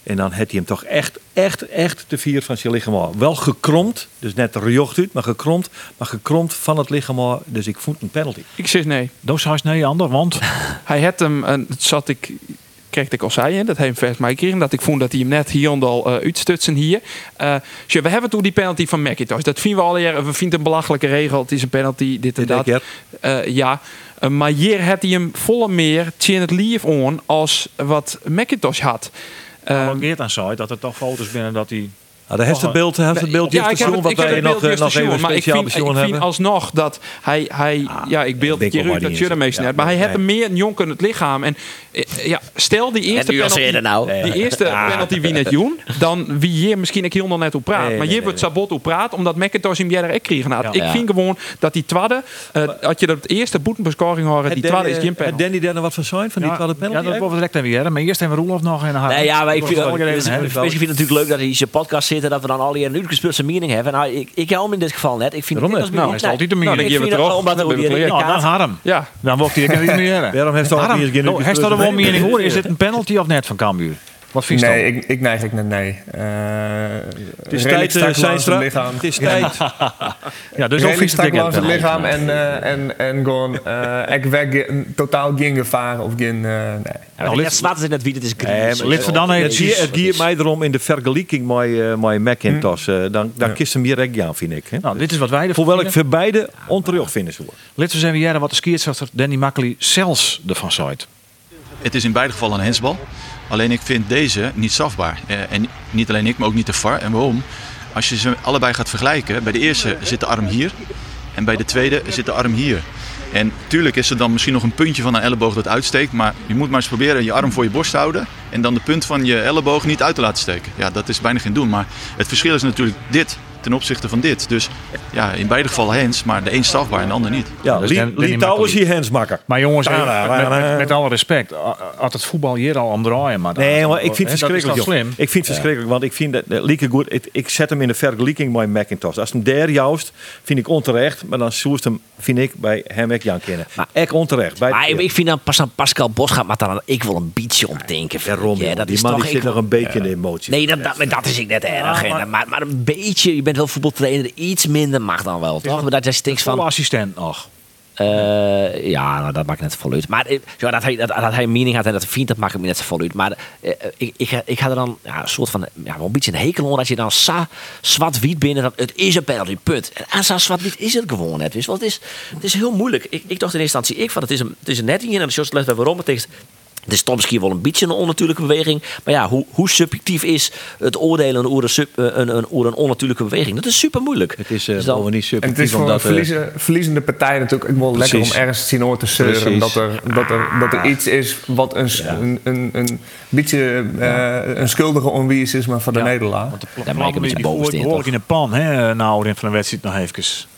En dan had hij hem toch echt, echt, echt te vier van zijn lichaam. Wel gekromd, dus net rjocht uit, maar gekromd, maar gekromd van het lichaam. Dus ik vond een penalty. Ik zeg nee. Doos zoals nee, ander, want Hij had hem, en het zat ik, kreeg ik al zei, hè, dat hij hem vers mij kreeg, dat ik vond dat hij hem net hier al uh, uitstutsen hier. Eh, we hebben toen die penalty van McIntosh. Dat vinden we al we vinden het een belachelijke regel. Het is een penalty, dit en dat. keer. Eh, ja, Eh, maar hier had hij hem volle meer tjen het lief on als wat McIntosh had. Eh, uh, Geert aan zei dat er toch foto's binnen dat hij... Nou, daar heeft het beeld, heeft het beeld ja, ik ik wat wij nog, eh, nog even maar ik speciaal vind, ik vind alsnog dat hij, hij ja, ik beeld ik wel uit, maar dat je net, Ja, maar hij hem meer een jonk in het lichaam. En eh, ja, stel die eerste penalty, er nou. die eerste penalty wie net joen, dan wie hier misschien ik heel nog net op praat. Nee, maar nee, hier nee, wordt Sabot op praat, omdat McIntosh hem jij ik kreeg had. Ja. Ik Ja. vind gewoon dat die tweede, eh had je dat het eerste boetenbescoring horen, die tweede is het penalty. Danny daar nog wat van zijn, van die Ja, tweede ja, penalty? dat wordt direct weer. Maar eerst hebben we Roelof nog en Nee, ja, maar ik vind, het ik dus, ik natuurlijk leuk dat hij zijn podcast zit en dat we dan al die een uitgespeelde mening hebben. Nou, ik, ik hou hem in dit geval net. Ik vind Waarom het Nou, is altijd de mening. ik Nou, dan vind we het het omdat er ik weer Nou, dan. Harm. Ja, Dan wordt hij niet meer. Waarom heeft hij geen nou, Hij staat er wel meer in hoor. Is dit een penalty of net van Cambuur? Wat vind je Nee, ik, ik neig ik naar nee. Uh, Het is tijd, uh, Zijnstra. Het is tijd. Ja, dus ook vies langs het het lichaam en, uh, en, en gewoon uh, ik weg, totaal geen gevaar of geen... Uh, nee. Nou, het zwart is net wie het is green. Lid van dan Het heeft gie- het giet mij erom in de vergelijking met uh, met Macintosh. Uh, dan dan kist hem hier aan, vind ik. Hè? Nou, dit is wat wij Hoewel ik voor beide onterecht vind. Zo. Lid van zijn jaren wat de skiertzachter Danny Makkely zelfs ervan zei. Het is in beide gevallen een hensbal. Alleen ik vind deze niet strafbaar. Eh, en niet alleen ik, maar ook niet de VAR. En waarom? Als je ze allebei gaat vergelijken, bij de eerste zit de arm hier. En bij de tweede zit de arm hier. En tuurlijk is er dan misschien nog een puntje van een elleboog dat uitsteekt. Maar je moet maar eens proberen je arm voor je borst te houden. En dan de punt van je elleboog niet uit te laten steken. Ja, dat is bijna geen doen. Maar het verschil is natuurlijk dit ten opzichte van dit. Dus ja, in beide gevallen hens, maar de een strafbaar en de ander niet. Ja, dus is Makkely. hier hensmakker. Maar jongens, Ja, even, met, met, met alle respect, had het voetbal hier al om draaien. Maar Nee, maar ik vind het dat is verschrikkelijk. slim. Ik vind het verschrikkelijk, want ik vind dat Lieke goed. Ik, ik zet hem in de vergelijking met Macintosh. Als een der juist, vind ik onterecht. Maar dan zoest hem, vind ik, bij hem ook Jan kennen. Maar echt onterecht. Bij Maar ik, ik vind dan pas aan Pascal Bos gaat, maar dan ik wil een beetje om denken. Waarom? Ja, joh? dat die is man toch die zit ik- nog een beetje in de emotie. Nee, dat, dat, maar dat is ik net erg. En, maar, maar een beetje, je bent wel voetbaltrainer, iets minder mag dan wel, toch? Maar dat Volle van, assistent nog. eh, ja, nou, dat maakt net voluit. Maar eh, ja, dat, hij, dat, dat hij een mening had en dat vindt, dat maakt me net zo voluit. Maar eh, ik, ik, ik had er dan ja, een soort van, ja, wel een beetje een hekel onder als je dan sa, zwart-wit binnen, dat het is een penalty, punt. En aan sa zwart-wit is het gewoon net, je wel. Het is, het is heel moeilijk. Ik, ik dacht in eerste instantie, ik van het is een, het is een netting en legt waarom. Het is, het is toch misschien wel een beetje een onnatuurlijke beweging. Maar ja, hoe, hoe subjectief is het oordelen over een, sub, eh, een, een, over een onnatuurlijke beweging? Dat is super moeilijk. Het is uh, Dus dan- gewoon niet En het is subjectief. voor een omdat, eh, verliezen, verliezende partij natuurlijk ook wel lekker om ergens te zien hoor te zeuren. Dat er, dat, er, dat er iets is wat een, een, een, een beetje eh, een schuldige onwies is, maar voor de Ja. nederlaag. Daar ben ik een beetje boven behoorlijk in de pan, hè, nou, in van de wedstrijd nog even.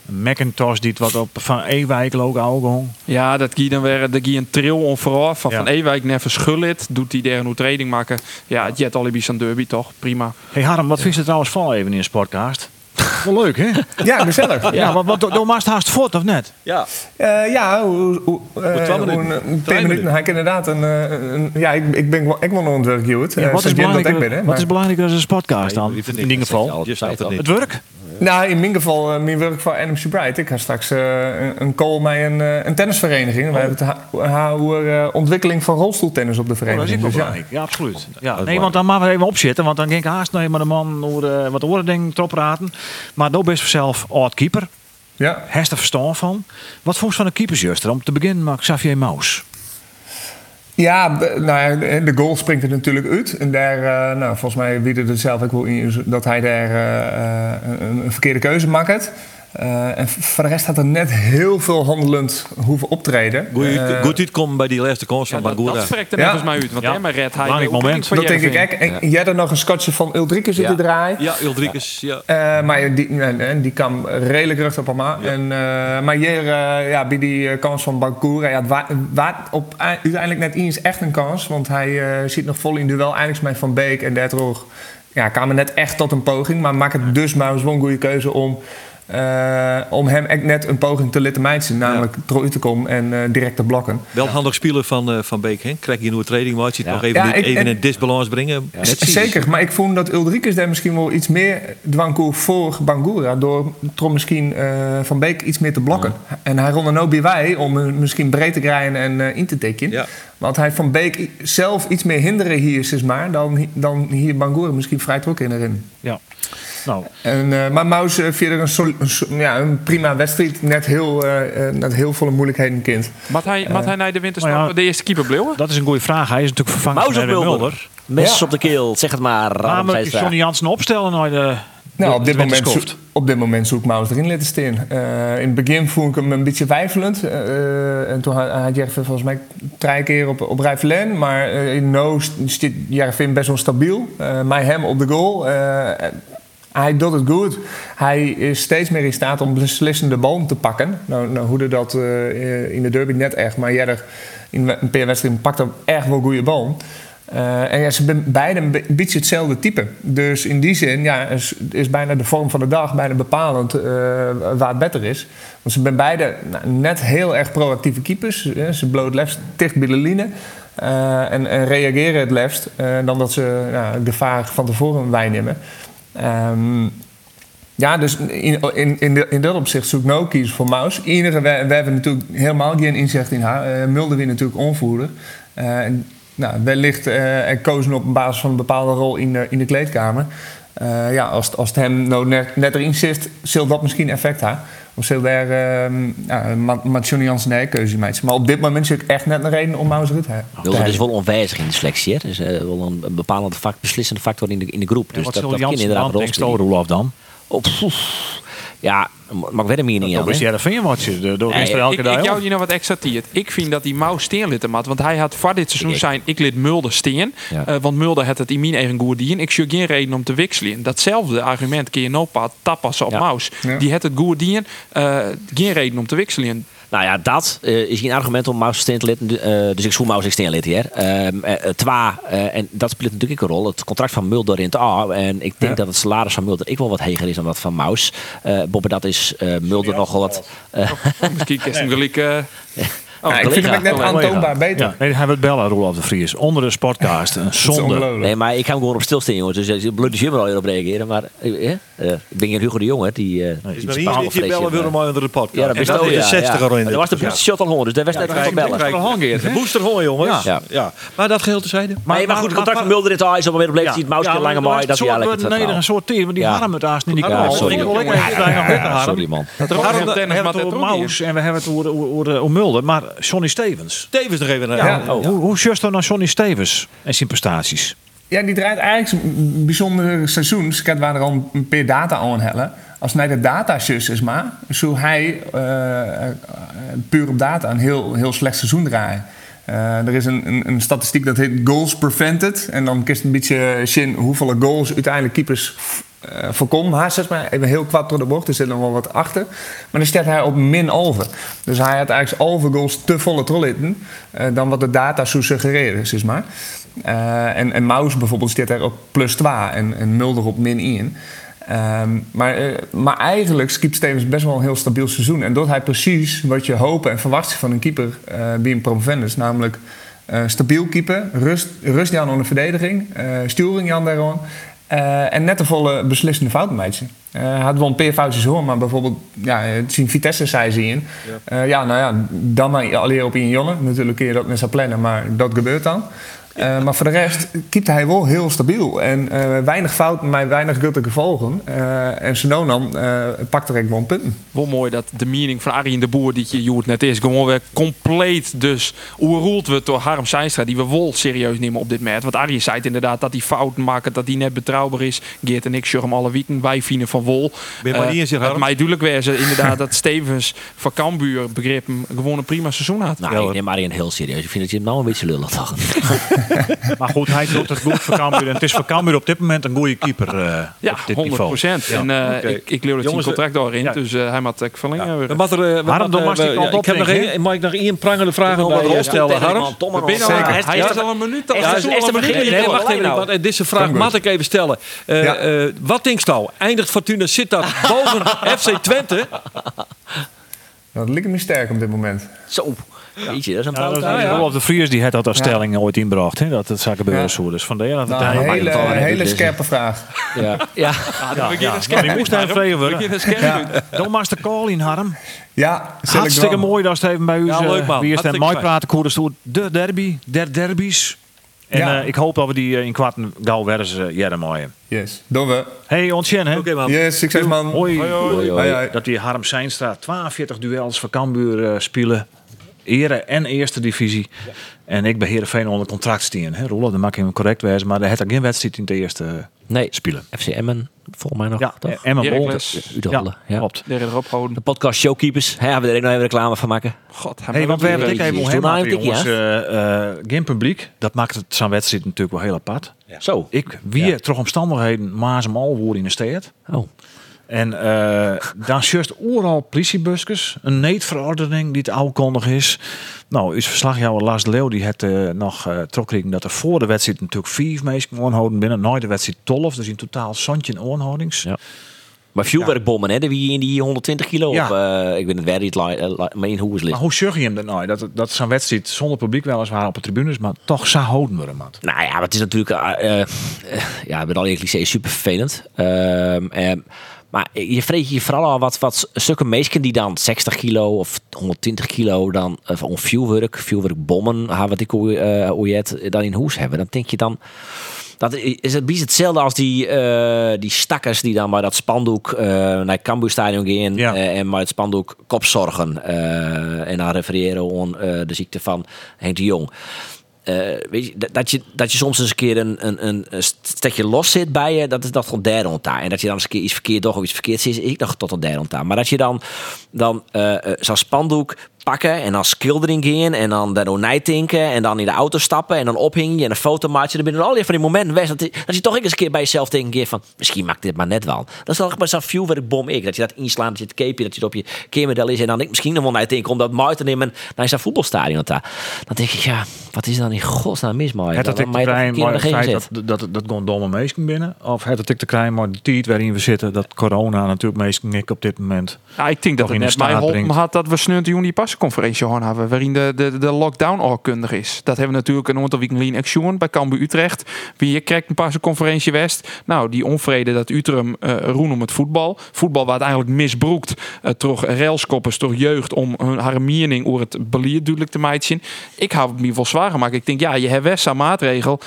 Macintosh die het wat op van Ewijk ook al Ja, dat gie dan weer dat gie een trail on vooraf van Ja. Van Ewijk schullit. Doet hij daar een trading maken. Ja, het jet alibi aan derby toch? Prima. Hey Harm, wat vind je trouwens van even in een sportcast? Wel leuk, hè? Ja, gezellig. Ja, wat, wat, door Maast haast voort of net? ja, Eh, ja, hoe, hoe, eh, twee hoe minuten. Twee minuten. inderdaad een, eh, een ja, ik, ik ben wel, ik wel nog aan het werk, Joet. Ja, wat, is Jim dat ik belangrijk, ben, hè. wat is Maar- belangrijk als een sportcast dan? Nee, In ieder geval. je snapt het niet. Het werk? Nou, in mijn geval, eh, mijn werk voor NMC Bright. Ik ga straks eh, een, een call met een, eh, een tennisvereniging. We hebben het ha- ha- hoe, eh, ontwikkeling van rolstoeltennis op de Oh, dat is vereniging. Dus ja. Ja, absoluut. Ja, nee, want dan maar we even opzitten. Want dan denk ik haast nog maar de man eh, wat oren dingen te opraten. Maar daar best zelf oud keeper. Ja. Heeft er verstand van. Wat vond je van de keepersjuster? Om te beginnen met Xavier Maus. Ja, nou ja, de- goal springt er natuurlijk uit. En daar, eh, nou, volgens mij wie er zelf ook wel in dat hij daar eh, eh, een verkeerde keuze maakt. Eh, en voor de rest had er net heel veel handelend hoeven optreden. Goed, Eh, goed uitkomen bij die laatste kans van Ja, dat, Bangura. dat spreekt er Ja. volgens mij uit. Want Ja. Emma redt hij Belangrijk moment. dat denk ik. En jij had nog een skotje van Uldrike zitten Ja. draaien. Ja, Ildrikus, ja. Eh, maar die, die kwam redelijk rustig op hem aan. En, eh, maar hier, eh, ja, bij die eh, kans van ja, wa- wa- op, uiteindelijk net eens echt een kans. Want hij eh, zit nog vol in duel, eigenlijk met Van Beek en Dertroog. Ja, kwamen net echt tot een poging. Maar maak het dus maar eens wel een goede keuze om, eh, om hem echt net een poging te laten mijten. Namelijk eruit te komen en eh, direct te blokken. Wel handig speler van, eh, van Beek, hè? Krijg je een nieuwe trading match, je het Ja. nog even, Ja, niet- ik- even en- in disbalans brengen. Zeker, maar ik vond dat Ulrikes daar misschien wel iets meer dwangkoer voor Bangura. Door Trom misschien eh, Van Beek iets meer te blokken. En hij ronde nou bij wij om hem misschien breed te krijgen en eh, in te tekenen. Ja. Want hij Van Beek zelf iets meer hinderen hier, zeg maar, dan, dan hier Bangura misschien vrij trok in erin. Ja. Nou, En, eh, maar Maus uh, via een, sol- een so- ja, een prima wedstrijd. Net heel, eh, eh, net heel volle moeilijkheden kind. Moet hij, moet hij naar de winterstop nou ja. de eerste keeper blijven? dat is een goede vraag. Hij is natuurlijk vervangen Maus Erwin Mulder. Mulder. Mes Ja. op de keel, zeg het maar. Maar moet je. Johnny Jansen opstellen naar de... Nou, op, dit moment schoft? zoek, op dit moment zoek Maus erin laten staan. Eh, in het begin vond ik hem een beetje weifelend. Eh, en toen had, Jervin volgens mij drie keer op, op rij verlen. Maar eh in no zit Jervin best wel stabiel. Eh mij hem op de goal. Hij doet het goed. Hij is steeds meer in staat om beslissende bal te pakken. Nou, nou hoe dat eh, in de derby net echt. Maar Jerder in een paar wedstrijden pakt hem echt wel goede bal. Eh, en ja, ze zijn beide een be- beetje hetzelfde type. Dus in die zin ja, is, bijna de vorm van de dag bijna bepalend eh, waar het beter is. Want ze zijn beide nou, net heel erg proactieve keepers. Ze bloot lefst dicht bij de line. en, en reageren het lefst dan dat ze nou, de vaar van tevoren wijnemen. Ehm ja, dus in, in, in, dat opzicht zoek nou kiezen voor Maus. Enige, we, hebben natuurlijk helemaal geen inzicht in haar. Uh, Mulder weer natuurlijk onvoerder. Eh, en, nou, wellicht eh er kozen op basis van een bepaalde rol in de, in de kleedkamer. Ja, als, als het hem nou net, net erin zit, zal dat misschien effect hebben. Of zal daar uh, ja, Johnny Jansen de keuze maken. Maar op dit moment zie ik echt net een reden om Maus eruit te hebben. Wilde dus wel onwijzig in de selectie. Hè? Dus eh, wel een bepalende fact, beslissende factor in de, in de groep. Dus wat dat, dat kan inderdaad een rol spelen. dan? Oh, poef. ja, maar ik weet hem hier niet aan. Dat is je watje. Door is er elke ik, dag ik jou op. die nou wat extra tiert. Ik vind dat die Maus steen litten mat. Want hij had voor dit seizoen zijn, ik lid Mulder steen. Eh, want Mulder had het in mijn eigen goer dien. Ik zie geen reden om te wisselen. Datzelfde argument kun je nou pas tapassen op. Maus. Die had het goer dien. eh, geen reden om te wisselen. Nou ja, dat eh, is geen argument om Maus steen te litten. eh, dus ik zoek Maus steen litten hier. Eh, Twa, eh, en dat speelt natuurlijk een rol. Het contract van Mulder in het A. En ik denk dat het salaris van Mulder ik wel wat hoger is dan dat van Maus. Eh Bobbe, dat is eh, Mulder nogal wat... eh, Misschien is hem gelijk... eh, oh, Ja, ik vind hem collega. net aantoonbaar beter. Ja, nee, hij wordt bellen, Roelof de Vries. Onder de sportcast. Een zonde. Nee, maar ik ga hem gewoon op stilstaan, jongens. Dus ik bloed de jummer al hier op reageren. Maar eh, eh, ik ben geen Hugo de Jonge, die... eh, Is die maar hier wel je bellen willen maar- maar onder de podcast. Ja, dat is de ja, 60 ja. al in. Dat was de booster shot al gewoon, dus daar was net van bellen. De hè? booster gewoon, jongens. Ja. Ja. Maar dat geheel terzijde. Nee, maar goed, het contract van Mulder in het is alweer op leeftijd. Het mouse lange mooi, dat is ja lekker. Nee, een soort team, maar die hadden het haast niet. Die Ja, kan sorry. Harm. Sorry, man. We maar hebben het over. Maus en we hebben het over Mulder. Maar Johnny Stevens. Tevens nog even. Ja. Ja. Oh, Hoe, hoe dan naar Johnny Stevens en zijn prestaties? Ja, die draait eigenlijk een bijzonder seizoen. Dus ik waar er al een paar data aan hellen. Als naar de data is maar, zou hij eh, eh, puur op data een heel, heel slecht seizoen draaien. Eh, er is een, een, een statistiek dat heet goals prevented. En dan kist een beetje zien hoeveel goals uiteindelijk keepers eh voorkomen. Hij zegt maar even heel kwad door de bocht. Er zit nog wel wat achter. Maar dan staat hij op min over. Dus hij had eigenlijk over goals te volle trollitten. eh dan wat de data zou suggereren, zeg maar. Eh, en, en Maus bijvoorbeeld staat er op plus 2 en, en Mulder op min 1. Ehm, maar, eh, maar eigenlijk skipt Stevens best wel een heel stabiel seizoen. En doet hij precies wat je hoopt en verwacht van een keeper eh bij een promovendus. Namelijk eh, stabiel keeper, rust, rust aan de verdediging, eh sturing Jan daaraan. Eh, en net een volle beslissende foutmeidje. Eh hij had wel een paar foutjes hoor, maar bijvoorbeeld ja, het zien Vitesse zei ze in. Ja. ja, nou ja, dan maar alleen op in Jonne. Natuurlijk kun je dat met zijn plannen, maar dat gebeurt dan. Eh, maar voor de rest keepte hij wel heel stabiel. En eh, weinig fouten, maar weinig guldige gevolgen. Eh en Senonan eh pakte er gewoon punten. Wel mooi dat de mening van Arjen de Boer, die je Joert net is, gewoon weer compleet dus oerroeld wordt door Harm Seinstra, die we wel serieus nemen op dit moment. Want Arjen zei het inderdaad dat hij fouten maakt, dat hij net betrouwbaar is. Geert en ik hem alle weken, wij vinden van wol. Ben maar mij duidelijk wezen inderdaad dat Stevens van Cambuur begrip hem gewoon een prima seizoen had. Nou, ik neem Arjen heel serieus. Ik vind dat je het nou een beetje lullig toch? Maar goed, hij doet het goed voor Cambuur. En het is voor Cambuur op dit moment een goede keeper eh, Ja, op dit 100 niveau. procent. En eh, ik, ik leer het zijn Jongens, contract daarin, ja. dus eh, hij moet ik verlengen. We moeten er, eh, we Harm, dan mag eh, ja, op, Ik heb nog ik, één, mag ik nog één prangende vraag Nog bij wat stellen, Harm? Hij hij is al een minuut. Nee, Nee, wacht even. nou. want, eh, Deze vraag mag ik even stellen. Eh, eh, wat denkt nou? Eindigt Fortuna Sittard boven FC Twente? Dat lijkt me sterk op dit moment. Zo. Weet je, dat is een fout. ja. Rolof de Vries die had dat als stelling ooit inbracht. Hè, dat het zou gebeuren Ja. zo. Dus vandaar dat het Nou, een hele, het hele scherpe vraag. Ja. ja. Ja, ja. Maar die moest even vregen worden. Dan de call in, Harm. Ja, ik Hartstikke dan. mooi dat het even bij u Ja, is. leuk, man. Wie is Hartstikke mooi praten koers door de derby, der derbies. En Ja. eh, ik hoop dat we die eh, in kwarten gauw werden ze jaren mooien. Yes, doen we. Hey, ontjen hè. Oké, man. Yes, succes man. Hoi. Hoi, hoi. Hoi, hoi. Dat die Harm Seinstra 42 duels voor Cambuur eh, spelen. Ere en eerste divisie. En ik ben Heerenveen onder contract staan. Hè, Roelof, dan mag ik hem correct wezen. Maar er had er geen wedstrijd in het eerste Nee, spelen. FC Emmen, volgens mij nog. Ja, toch? Emma Heracles. Bolt. Uiteindelijk, ja. klopt. Daar erop houden. De podcast Showkeepers. Hè, hebben we er ook nog even reclame van maken. God, Hey, want we hebben het even nou tikje, jongens. Eh, eh, geen publiek. Dat maakt het zo'n wedstrijd natuurlijk wel heel apart. Zo. Ik wie toch omstandigheden maas hem al woorden in de stad. Oh. En eh dan juist overal politiebusjes. Een neetverordening die het aankondig is. Nou, is verslagjouwer Lars Leeuw die het eh, nog uh, trok dat er voor de wedstrijd natuurlijk vier mensen onhouden binnen. Nooit de wedstrijd 12. Dus in totaal zandje onhoudings. Ja. Maar vuurwerkbommen, hè? Wie in die 120 kilo Ja. op, eh, ik weet het waar niet, eh, maar in hoe is Maar hoe zeg je hem dan nou? Dat, dat zo'n wedstrijd zonder publiek weliswaar op de tribunes, maar toch zo houden we hem. aan. Nou ja, het is natuurlijk, eh, eh, ja, met alle clichés super vervelend. Ehm, eh, maar je vreet je vooral al wat, wat stukken meesken die dan 60 kilo of 120 kilo dan uh, van vuurwerk, vuurwerkbommen, ha, wat ik ooit dan in huis hebben. Dan denk je dan, dat is het biedt hetzelfde als die, eh, die stakkers die dan bij dat spandoek eh, naar het Cambuurstadion gaan Ja. eh, en bij het spandoek kopzorgen eh, en dan refereren aan eh, de ziekte van Henk de Jong. Eh, weet je, dat- je, dat je soms eens een keer een, een, een stekje los zit bij je, dat is dat gewoon derde ontdaan. En dat je dan eens een keer iets verkeerd toch of iets verkeerds is, ik dacht tot een derde ontdaan. Maar dat je dan, dan eh, eh, zo'n spandoek pakken en dan schildering gaan en dan daardoor nijtinken en dan in de auto stappen en dan ophingen en een foto maken. Er binnen al die van die momenten weg dat, dat je toch eens een keer bij jezelf denkt een keer van misschien maakt dit maar net wel. Dat is toch bij zo'n vuurwerkbom ik. Dat je dat inslaan, dat je het keepje, dat je het op je keermodel is en dan ik misschien nog wel nijtinken om dat mooi te nemen naar zo'n voetbalstadion. daar. Dan denk ik ja, wat is er dan in godsnaam mis maar? Het dat ik te Maar krijgen maar dat, dat, dat, dat gewoon domme meesten binnen? Of het dat ik te krijgen maar de tijd waarin we zitten, dat corona natuurlijk meesten ik op dit moment. Ja, ik denk dat het in de net mij had dat we sneunt die pasconferentie gaan hebben, waarin de, de, de lockdown al kundig is. Dat hebben we natuurlijk een aantal weken geleden action bij Cambuur Utrecht. Wie krijgt een pasconferentie West. Nou, die onvrede dat Utrecht eh roen om het voetbal. Voetbal wat eigenlijk misbroekt. Uh, toch railskoppers, toch jeugd om hun haar mening over het beleid duidelijk te maken. Ik hou het me wel zwaar gemaakt. Ik denk, ja, je hebt West maatregel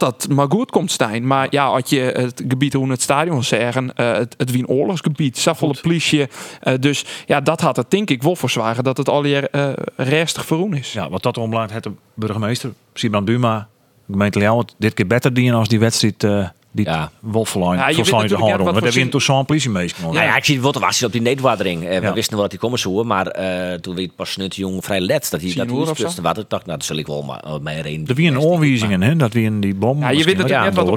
dat maar goed komt staan. Maar ja, als je het gebied rond het stadion zeggen, uh, het, het Wien oorlogsgebied, Saffolle politie. Uh, dus ja, dat had het denk ik wel voor zwaar dat het al hier uh, restig verroen is. Ja, wat dat omlaat, het de burgemeester, Sibran Buma, gemeente Leeuwen, dit keer beter dienen als die wedstrijd uh, die Ja. Wolfverlijn. Ja, je net wat Want voor er wint toch zo'n politiemeester. Nou ja, ik zie wat er was op die neetwatering. Eh, we Ja. wisten wel dat die komen zoeken, maar eh, toen weet pas nut jong vrij let dat hij dat zo? iets water dacht, nou dat zul ik wel maar uh, mij reden. Er wie een onwijzingen, hè? Dat wie in die bom. Ja, je weet natuurlijk net wat de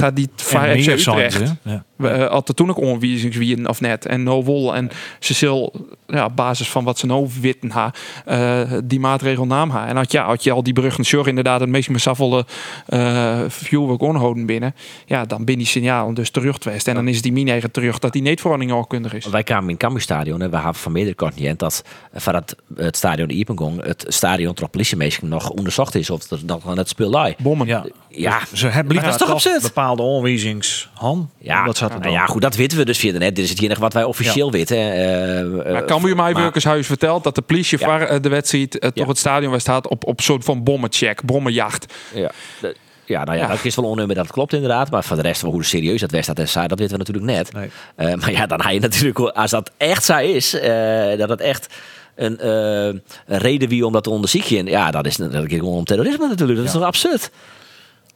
had die zijn Utrecht. Ja. Uh, hadden toen ook onwijzingswieren of net. En no wol en Cecil, ja, op basis van wat ze nou witten ha, uh, die maatregel naam ha. En had, ja, had je al die bruggen zorg inderdaad het meest met zoveel uh, vuurwerk onhouden binnen. Ja, dan ben die signaal dus terug geweest. En dan is die mine terug dat die niet verordening oorkundig is. Wij kwamen in het Cambuurstadion en we hebben van meerdere kanten niet dat van het, het stadion de Ipengong het stadion door politiemeester nog onderzocht is of er nog het spul lag. Bommen. Ja. Ja, Ze hebben dat is toch absurd? bepaalde onwijzings. Han, ja, dat zat er nou dan. ja, goed, dat weten we dus verder net. Dit is het enige wat wij officieel weten. eh, eh, Maar Cambuur maar- Mijwerkershuis vertelt dat de politie Ja. eh, de wedstrijd Ja. toch het stadion was staat op op soort van bommencheck, bommenjacht. Ja, de- ja, nou ja, Ja. dat is wel onnemen, dat klopt inderdaad. Maar voor de rest, hoe serieus dat dat, is, dat weten we natuurlijk net. Nee. Eh, maar ja, dan ga je natuurlijk, als dat echt zo is, eh, dat het echt een, eh, een reden wie om dat te onderzoeken, ja, dat is natuurlijk gewoon om terrorisme natuurlijk. Dat is toch absurd?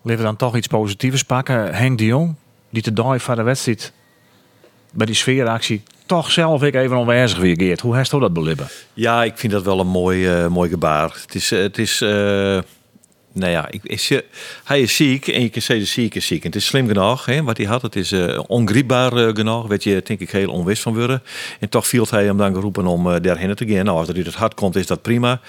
Laten we dan toch iets positiefs pakken. Henk de Jong, die te dag van de wedstrijd bij die sfeeractie toch zelf ik even onwijzig reageert. Hoe heeft dat belibben? Ja, ik vind dat wel een mooi, mooi gebaar. Het is, het is eh, nou ja, ik, ik, hij is ziek en je kan zeggen ziek is ziek. En het is slim genoeg, hè, wat hij had. Het is ongrijpbaar eh, genoeg, werd je denk ik heel onwist van worden. En toch viel hij hem dan geroepen om eh daarheen te gaan. Nou, als dat uit het hart komt, is dat prima.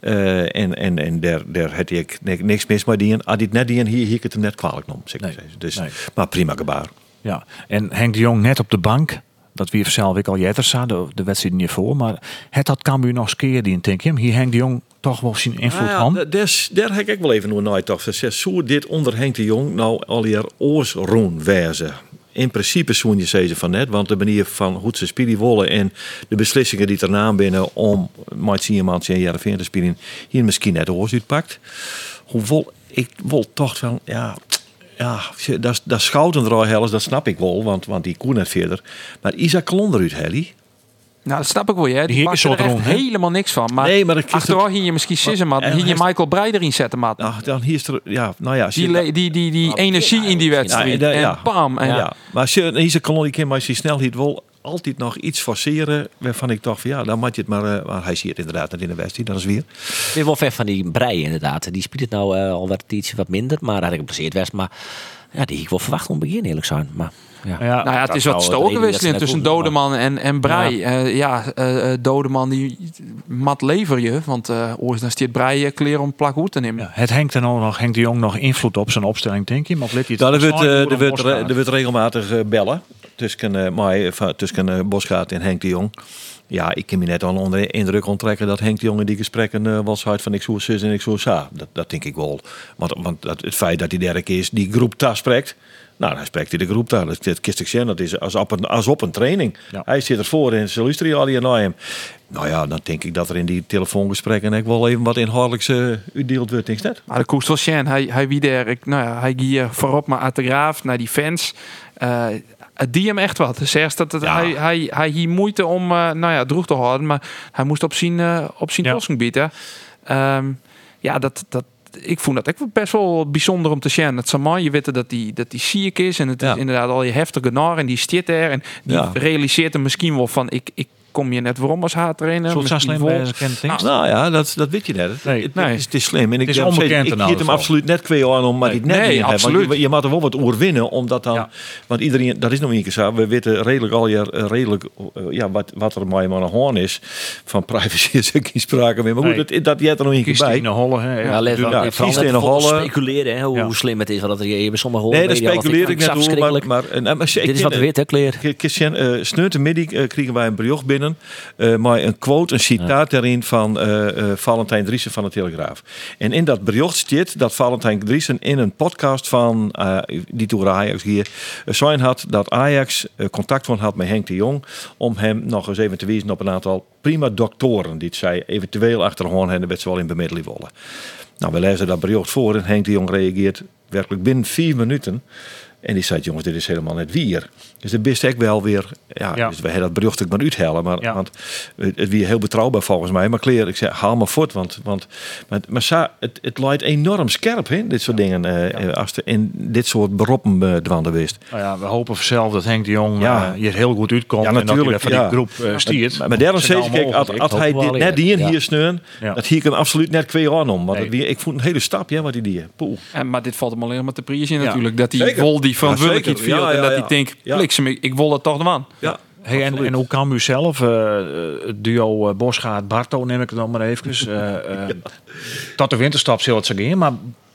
En en, en daar, daar had ik ni- niks mis mee. Die, hij het net die hier, hier ik het hem net kwalijk ik Nee. Dus, nee. Maar prima gebaar. Ja, en Henk de Jong net op de bank. Dat wie zelf ik al jetter de, de wedstrijd niet voor. Maar het had Cambuur nog eens keer die denk je. Hier Henk de Jong toch wel zijn invloed Nou ja, daar heb ik wel even naar nooit zo dit onder Henk de Jong nou al hier oorsroen wijzen. In principe zoen je ze van net, want de manier van hoe ze spelen willen en de beslissingen die erna binnen om met Siermans en Jereveen te spelen, hier misschien net oors uitpakt. Hoewel ik wil toch wel, ja, ja, dat, dat schouten er al dat snap ik wel, want, want die koen net verder. Maar Isaac Klonder uit Helly. Nou, dat snap ik wel, hè. Die maakt er echt helemaal niks van. Maar, Nee, maar dat hier je misschien sissen, maar en hier je Michael Breij erin zetten, maat. Nou, dan hier is er, ja, nou ja. Die, die, die, die energie in die wedstrijd. Ja, ja, ja. En bam. En Ja, maar als je deze kolonie kan, maar die snelheid wil altijd nog iets forceren waarvan ik toch van ja, dan moet je het maar. eh, maar hij ziet het inderdaad net in de wedstrijd, dat is weer. Weer wel ver van die brei inderdaad. Die speelt het nou eh, al wat iets wat minder, maar had ik geplaceerd was. Maar ja, die ik wel verwacht om begin eerlijk zijn. Maar ja. Ja, Nou ja, het Dat is wat stoken dat wisseling tussen maar- Dodeman en, en Brei. Ja, ja eh, eh, Dodeman die mat lever je. Want eh oors dan stiert Brei kleren om plak goed te nemen. Ja, het Henk, er nog, Henk de Jong nog invloed op zijn opstelling, denk je? Of let Nou, er wordt, eh, er wordt, er wordt regelmatig bellen tussen, mij, eh, tussen Bosgaard en Henk de Jong. Ja, ik kan me net al onder de indruk onttrekken dat Henk de Jong in die gesprekken was uit van ik zo zus en ik zo sa. Dat, dat denk ik wel. Want, want dat, het feit dat hij derk is die groep daar spreekt. Nou, hij spreekt in de groep daar. Dat, kist ik. Dat is als op een, als op een training. Ja. Hij zit ervoor en ze luisteren al hier naar hem. Nou ja, dan denk ik dat er in die telefoongesprekken ook wel even wat inhoudelijks uh, uitdeeld wordt, denk net? Maar de koest wel. Hij, hij wie daar, ik, nou ja, hij hier voorop maar uit de graaf naar die fans. Eh, het die hem echt wat. Zegt dat het, Ja. hij, hij, hij hier moeite om eh, nou ja, droeg te houden, maar hij moest op zijn, eh op zijn Ja. bieden. Ehm, ja, dat, dat, ik vond dat ook best wel bijzonder om te zien. Het mooi, je weet dat die, dat die ziek is en het Ja. is inderdaad al je heftige naar en die zit er en die Ja. realiseert er misschien wel van ik, ik kom je net waarom als haar trainer. Zult zo Misschien slim het niet? Nou ja, dat, dat weet je net. Nee. het, Nee. Het, is, het is slim. En ik, is zeg ik, onbekend ik in geef ieder hem absoluut net kwijt aan om maar Nee. die net Nee, niet hebben. Want absoluut. je, je moet er wel wat oer winnen, omdat dan... Ja. Want iedereen, dat is nog een keer zo. We weten redelijk al jaar eh, redelijk eh, ja, wat, wat er maar aan de hoorn is. Van privacy is er geen sprake meer. Maar goed, Nee. dat, dat jij er nog een keer bij. Christine Holle, hè? Ja, let ja, in een bijvoorbeeld holle. speculeren hè, hoe, slim het is. Dat je bij sommige Nee, daar media altijd- speculeer ik vind net. Maar, maar, eh, Dit is wat er weer te kleer. Christian, uh, sneutenmiddag uh, kregen wij een bericht binnen. Eh maar een quote, een citaat daarin van eh, Valentijn Driessen van de Telegraaf. En in dat bericht staat dat Valentijn Driessen in een podcast van die toen Ajax hier uh, zijn had dat Ajax contact van had met Henk de Jong om hem nog eens even te wijzen op een aantal prima doktoren die zij eventueel achter de hoorn hebben, werd ze wel in bemiddeling willen. Nou, we lezen dat bericht voor en Henk de Jong reageert werkelijk binnen vier minuten. En die zei, jongens, dit is helemaal net wier. Dus dat best ik wel weer, ja, Ja. dus we hebben dat bericht ook maar uithellen. Maar, Ja. want het, weer heel betrouwbaar volgens mij. Maar Kleer, ik zei, haal maar voort. Want, want maar, maar sa, het, het leidt enorm scherp, hè, dit soort dingen. eh, eh, Als er in dit soort beroepen uh, dwanden wist. Nou ja, we hopen zelf dat Henk de Jong Ja. eh, hier heel goed uitkomt. Ja, en dat hij natuurlijk, van die ja. groep eh stiert. Maar, maar daarom zeg ik, kijk, als, hij dit, net die Ja. hier steun, Ja. dat hier ik hem absoluut net aan om. Want Nee. het weer- ik vond een hele stap, ja, wat hij die. Poeh. En, maar dit valt hem alleen maar te prijs in Ja. natuurlijk. Dat hij vol die Ja, verantwoordelijkheid zeker. viel. Ja, en dat denkt, Ja. bliksem, ik, ik wil dat toch man. Ja, Hey, en, en hoe kan u zelf, eh, het duo uh, Bosgaard Barto neem ik het dan maar even, eh, eh, tot de winterstop zal het zo gaan, maar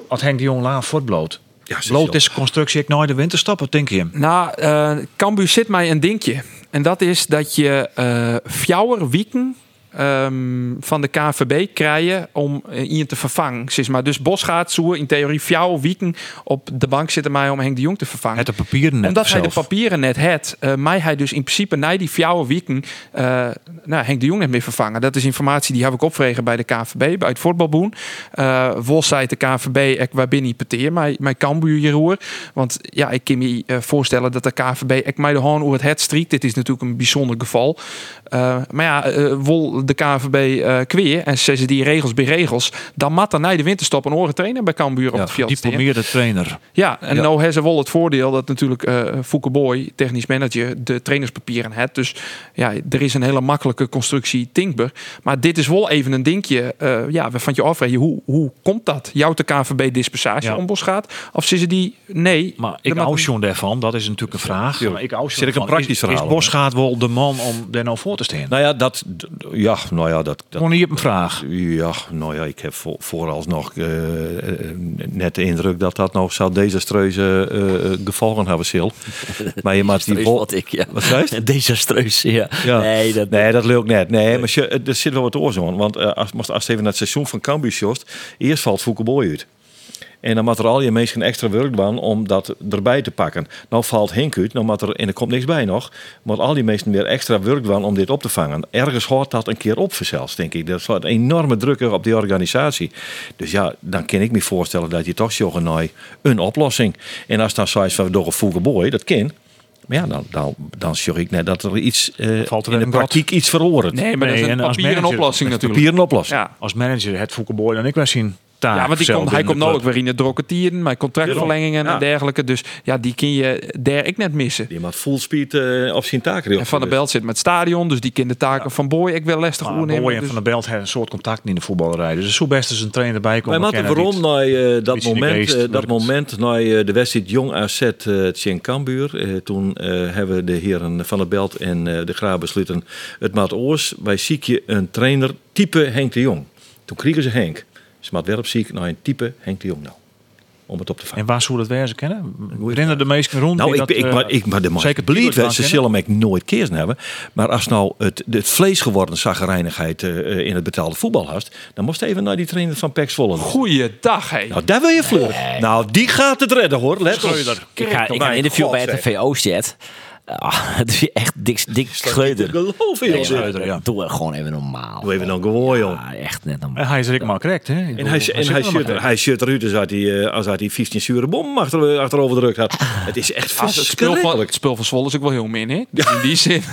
als Henk de Jong laat voortbloot, Ja, ze Bloot deze constructie ik nooit de winterstop, wat denk je? Nou, eh Cambuur zit mij een dingetje. En dat is dat je eh fjouwer wieken ehm, van de KVB krijgen om eh, iemand te vervangen. Zeg maar. Dus Bos gaat zo in theorie fjouwer wieken op de bank zitten mij om Henk de Jong te vervangen. Het de papieren net Omdat hij de papieren net had, eh mij hij dus in principe na die fjouwer wieken eh nou, Henk de Jong net meer vervangen. Dat is informatie die heb ik opvregen bij de KVB, bij het voetbalboen. Wos zei de KVB, ik waar binnen peteer, mijn, mijn Cambuur hierover. Want ja, ik kan me voorstellen dat de KVB ik mij de hoorn over het het strikt. Dit is natuurlijk een bijzonder geval. Maar ja, eh wil de KVB eh kweer en ze die regels bij regels, dan mat na de winterstop een oren trainer bij Cambuur op Ja, het veld diplomeerde trainer. Ja, en Ja. nou hebben ze wel het voordeel dat natuurlijk eh Fouke Boy, technisch manager, de trainerspapieren heeft. Dus ja, er is een hele makkelijke constructie Tinkber. Maar dit is wel even een dingetje. eh ja, waarvan je afvragen, hoe, hoe komt dat? Jouw de KVB dispensatie Ja. om Bos gaat? Of ze die nee? Maar ik Dan hou schon daarvan, dat is natuurlijk een vraag. Maar ik hou Zit ik een praktisch is, verhaal Is Bosgaard wel de man om daar nou voor te staan? Nou ja, dat, d- ja, nou ja, dat, dat hier op een vraag. Ja, nou ja, ik heb voor, vooralsnog eh, eh, net de indruk dat dat nog zou desastreuze eh, eh, gevolgen hebben zal. Maar je maakt die wat ik, ja. Wat zei je? Desastreus, ja. Ja. Nee, dat... nee, dat lukt net. Nee, maar je, er zit wel wat oorzaak aan. Want eh, als, als je even naar het seizoen van Cambuur eerst valt Boy uit. En dan moet er al je mensen extra werk doen om dat erbij te pakken. Nou valt Henk uit, nou moet er, en er komt niks bij nog, moet al die mensen weer extra werk doen om dit op te vangen. Ergens hoort dat een keer op zelfs, denk ik. Dat is een enorme druk op die organisatie. Dus ja, dan kan ik me voorstellen dat je toch naar een oplossing. En als dan zoiets van door een Fouke Boy, dat kan. Maar ja, dan, dan, dan zorg ik net dat er iets eh, Valt er in de praktijk iets verhoort. Nee, maar dat is Nee, een papieren manager- oplossing natuurlijk. Papier een oplossing. Ja. Als manager het Foukeboy dan ik wel zien taak. Ja, want die komt, hij komt nou ook club. weer in de drokketieren, met contractverlengingen Ja. en dergelijke. Dus ja, die kun je daar ik net missen. Die moet full speed eh, op zijn taak En Van der Belt zit met het stadion, dus die kind de taken van Boy ik wil lastig Maar oernemen. Boy en Dus- Van der Belt hebben een soort contact in de voetballerij. Dus zo best eens een trainer bij moeten kennen waarom naar eh, dat moment, geest eh, dat moment naar de wedstrijd Jong AZ uh, Tjen Kambuur. Eh, toen eh, hebben de heren Van der Belt en eh, de Graaf besloten het maat oors. Wij zieken een trainer type Henk de Jong. Toen kregen ze Henk. Ze maat werp ziek naar een type Henk de Jong nou. Om het op te vangen. En waar zou dat wezen kennen? Rennen de meesten rond? Nou, ik, dat, ik, eh, maar, ik, maar de zeker bleed werd, ze wel zullen mij nooit keers hebben. Maar als nou het, het vlees geworden zaggerijnigheid eh, in het betaalde voetbal hast, dan moest je even naar die trainer van Pek Zwolle. Goeiedag, hé. Nou, daar wil je vleur. Nou, die gaat het redden hoor. Let op. Ik ga, ik ga een interview bij God, het VO-chat. Ah, het is echt dik, dik schreuder. Geloof joh. maar ja. Doe het gewoon even normaal. Doe even dan gewoon, joh. Ja, echt net normaal. En hij is er maar correct, hè? Ik En hij, en hij, er correct. hij shut eruit als hij, eh, als hij 15 zure bom achter, achterover de rug had. Het is echt Ah, het, spul van, verschrikkelijk. het spul van Zwolle is ook wel heel min, hè? Dus in die zin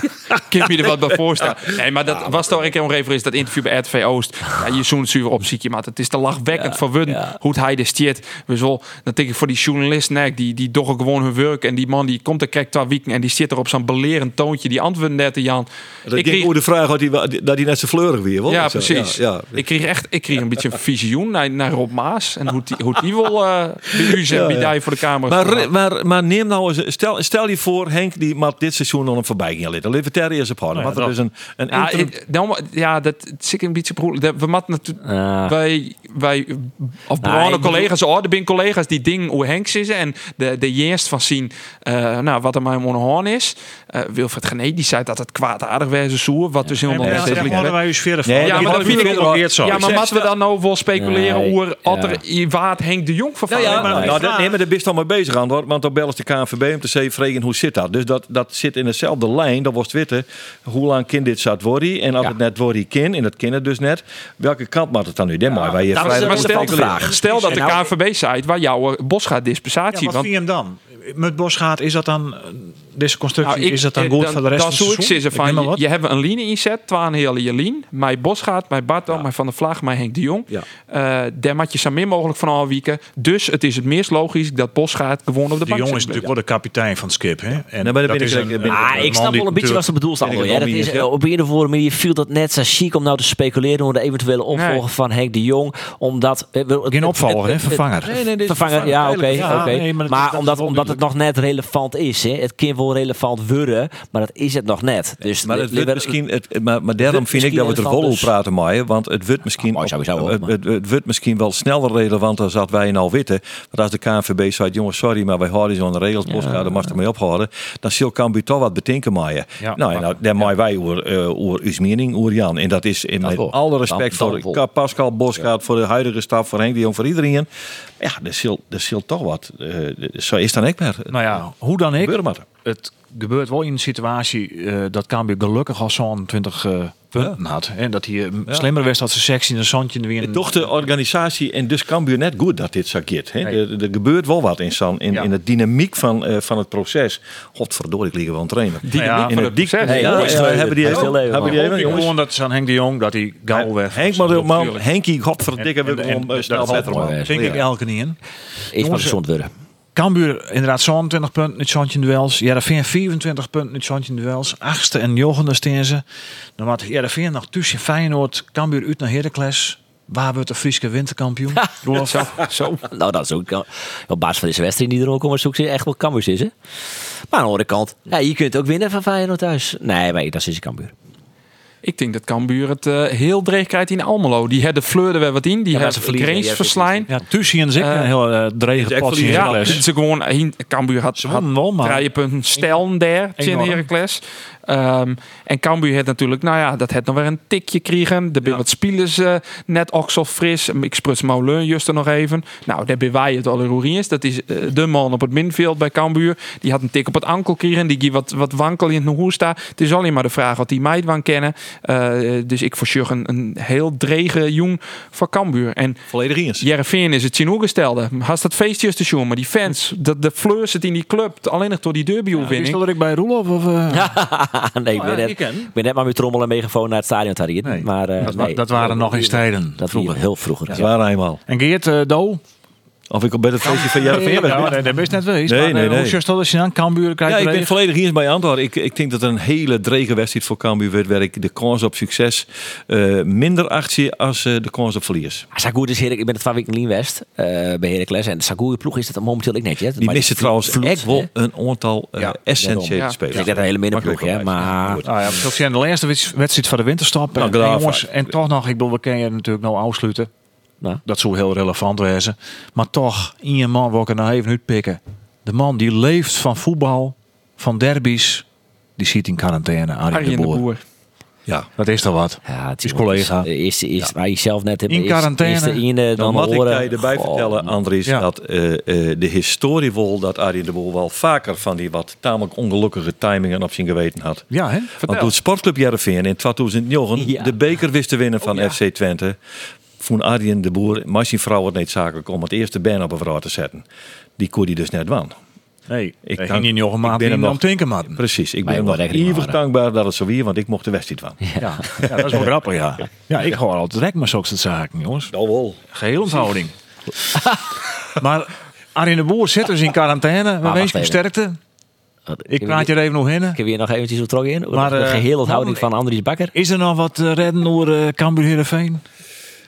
kan je er wat bij voorstellen. Nee, maar dat was toch ik nog even is dat interview bij RTV Oost. Ja, je zoent het zuur op, ziek je maar het is te lachwekkend voor ja. hoe hij de stiert. We zo, dan denk ik voor die journalist, nee, die, die doch gewoon hun werk en die man die komt er kijk twee weken en die zit er op zo'n belerend toontje. Die antwoorden net te Jan. Dat Ik kreeg, hoe de vraag had hij, dat hij net zo fleurig weer was. ja, precies. Ja, ja. Ik kreeg echt, ik kreeg een beetje een visioen naar, naar Rob Maas en hoe die, hoe die wil eh bij u zijn, Ja, bij ja. die voor de camera. Maar, maar, maar neem nou eens, stel, stel je voor, Henk, die maakt dit seizoen nog een voorbij gaan. Leven Terry is op Want er dat- is een, een Ja, interim- ik- dan, ja, dat zit een beetje broer. We moeten natuurlijk Ja. wij, wij of Nou, bruine collega's, oh, er zijn collega's die dingen hoe Henk zitten en de de eerst van zien, eh, nou wat er mijn monohoorn is. Eh, Wilfred Gené die zei dat het kwaadaardig wezen zoer, wat dus niet daar is. wij u van. Ja, maar dat vind ik ook zo. Ja, moeten we dan nou wel speculeren hoe ja. er i- waard Henk de Jong Nou vervangen? ja, maar nou, dat, nee, maar daar bist al mee bezig aan. Want dan bellen ze de KNVB om te zeggen, vregen hoe zit dat? Dus dat, dat zit in dezelfde lijn. Dat was het weten. Hoe lang kind dit zat worden? En als Ja. het net worden kind, en dat kind het dus net. Welke kant moet het dan nu? Den maar waar je dat is vrij een maar stel, vraag. stel dat de nou- KNVB-site waar jouw bos gaat Ja, dispensatie. wat want vind je hem dan? Met Bosgaard, is dat dan... eh, Deze constructie, Nou, ik- is dat dan eh, goed voor de rest dan van het seizoen? Ik van, je, je hebt een linie inzet, twaalf hele je lien. Mij Bosgaard, mij Bartel, mij Van der Vlag, mij Henk de Jong. Ja. Eh daar moet je zo min mogelijk van al wieken. Dus het is het meest logisch dat Bosgaard gewoon op de De bank jongen is zit. natuurlijk wel de kapitein van het skip. Hè? En ben dat ik is een- ben ik- een Ah, ik snap wel een beetje wat ze bedoelt. Ja, dat is, ja. eh, op een of andere manier viel dat net zo chic om nou te speculeren over de eventuele opvolger Nee. van Henk de Jong. Omdat, eh, Geen opvolger, hè? Vervanger. Is Vervanger, ja, oké. Ja, maar dat- maar dat is omdat, het nog net relevant is. Hè. Het kind wel relevant worden, maar dat is het nog net. Dus Maar, het wordt misschien, het, maar, maar daarom vind ik dat we er vol over praten maaien. Want het wordt misschien, mooi sowieso op- ook, het, het, het wordt misschien wel sneller relevant dan dat wij nou weten. Want als de KNVB zegt, jongens, sorry, maar wij houden zo'n regels, Boska, daar mag er mee ophouden. Dan zal Cambuur toch wat bedenken maaien. Ja. nou, nou, daar maaien wij over, eh over uw mening, over Jan. En dat is in, Dat met wel. alle respect Dan- dan voor. Pascal Boskaat, voor de huidige staf, voor Henk de Jong, voor iedereen. Ja, er zal toch wat. eh, zo is dan ik maar. Nou ja, hoe dan ik. Maar. Het gebeurt wel in een situatie eh, dat Cambuur gelukkig al zo'n 20 eh, punten had. En dat hij eh, slimmer was dat ze sexy in een zandje weer een... Toch de organisatie en dus Cambuur net goed dat dit zo gaat. hè. Nee. Er, er gebeurt wel wat in, San, in, Ja. in de dynamiek van, eh, van het proces. Godverdorie, ik lieg wel een trainer. Nou ja, in van het het proces. Ja, Hey, ja, ja, hebben die even? even, Hebben die even, gewoon dat is aan Henk de Jong dat hij gauw weg Henk, was. maar, Natuurlijk. Henkie, godverdikke, we snel man. weer. Denk ik elke niet in. Eerst maar gezond worden. Cambuur inderdaad 27 punten in Chantje duels. Jereveen 24 punten in Chantje duels. Achtste en negende staan ze. Dan had Jereveen nog tussen Feyenoord, Cambuur uit naar Heracles. Waar wordt de Friese winterkampioen? Roelof? Zo, zo. Nou, dat is ook op basis van deze wedstrijd die er ook komen, zoek ze echt wel Cambuur is, hè? Maar aan de andere kant, ja, je kunt ook winnen van Feyenoord thuis. Nee, maar dat is Cambuur. Ik denk dat Cambuur het eh, heel dreig krijgt in Almelo. Die hebben fleurde we wat in. Die Ja, hebben ja, verslaan. Ja, tussen en zeker Eh, een heel uh, drege echt potje in. Ja, ze gewoon Cambuur had, Ze had wel, maar- punten stellen daar in. Heracles. Ehm, en Cambuur had natuurlijk, nou ja, dat had nog weer een tikje kregen. Er zijn wat spelers eh, net ook zo fris. Ik spruts Moulin juist er nog even. Nou, daar ben wij het al is. Dat is de man op het middenveld bij Cambuur. Die had een tik op het ankel kregen. Die gie wat, wat wankel in het hoesta. Het is alleen maar de vraag wat die meid van kennen. Eh, dus ik verzorg een, een heel drege jong van Cambuur. En Volledig eens. Jereveen is het zien gestelde. Haast dat feestje te zien, maar die fans, dat de fleur zit in die club, alleen nog door die Is derby-overwinning. dat ik bij Roelof? Of, eh? nee, ik Oh, ben, ja, net, ik ik ben net maar met trommel en megafoon naar het stadion te rijden. Maar, eh, dat, wa- nee, dat waren nog eens tijden. Dat vroeger. heel vroeger. Dat Ja. waren eenmaal. En Geert uh, Do? Of ik op bij het feestje van Jereveen ben. Ja, dat is net geweest. Nee, maar, nee, eh, nee. Hoe zit dat als je aan Cambuur krijgt? Ja, ik ben volledig eens bij antwoord. Ik, ik denk dat het een hele drege wedstrijd voor Cambuur wordt, waar ik de kans op succes eh, minder actie als eh, de kans op verlies. Sagoe is Heerlijk, ik ben het van week in West eh bij Heracles. En Sagoe ploeg is het momenteel ik netje. Die missen trouwens echt wel een aantal eh, Ja, essentiële ja. spelers. Ik denk dat een hele middenploeg, hè. Maar Goed. Nou ja, dat zijn de laatste wedst- wedstrijd van de winterstop. Nou, en, toch nog, ik bedoel, we kunnen je natuurlijk nou afsluiten. Nou. Dat zou heel relevant wezen. Maar toch, in je man wil ik er nou even uitpikken. De man die leeft van voetbal, van derbies, die zit in quarantaine. Arjen, Arjen de de Boer. Ja. Dat is toch wat? Ja, het Is collega. Is, is, waar je zelf net hebt. In is- quarantaine. Is de ene Dan dan moet ik horen. je erbij Goh, vertellen, Andries, Ja. dat eh, eh, de historie wil dat Arjen de Boer wel vaker van die wat tamelijk ongelukkige timingen op zijn geweten had. Ja, hè? Want toen Sportclub Jereveen in 2009 Ja. de beker wist te winnen van FC Twente, vond Arjen de Boer, maar zijn vrouw het niet zakelijk om het eerste been op een vrouw te zetten. Die kon hij dus net wan. Nee, Ik kan- kan niet nog een ik maand ben hem nog- matten. Precies, ik Maar ben nog even dankbaar dat het zo weer, want ik mocht de wedstrijd van. Ja. ja, dat is wel grappig, ja. Ja, ik hoor altijd direct maar zulke zaken, jongens. Nou wel. Geheel onthouding. maar Arjen de Boer zit dus in quarantaine. We wensen hem sterkte. Ik praat je er even nog in. Ik heb hier nog eventjes zo terug in. Maar, de eh, geheel onthouding man, van Andries Bakker. Is er nog wat te redden door uh, Cambuur Heerenveen?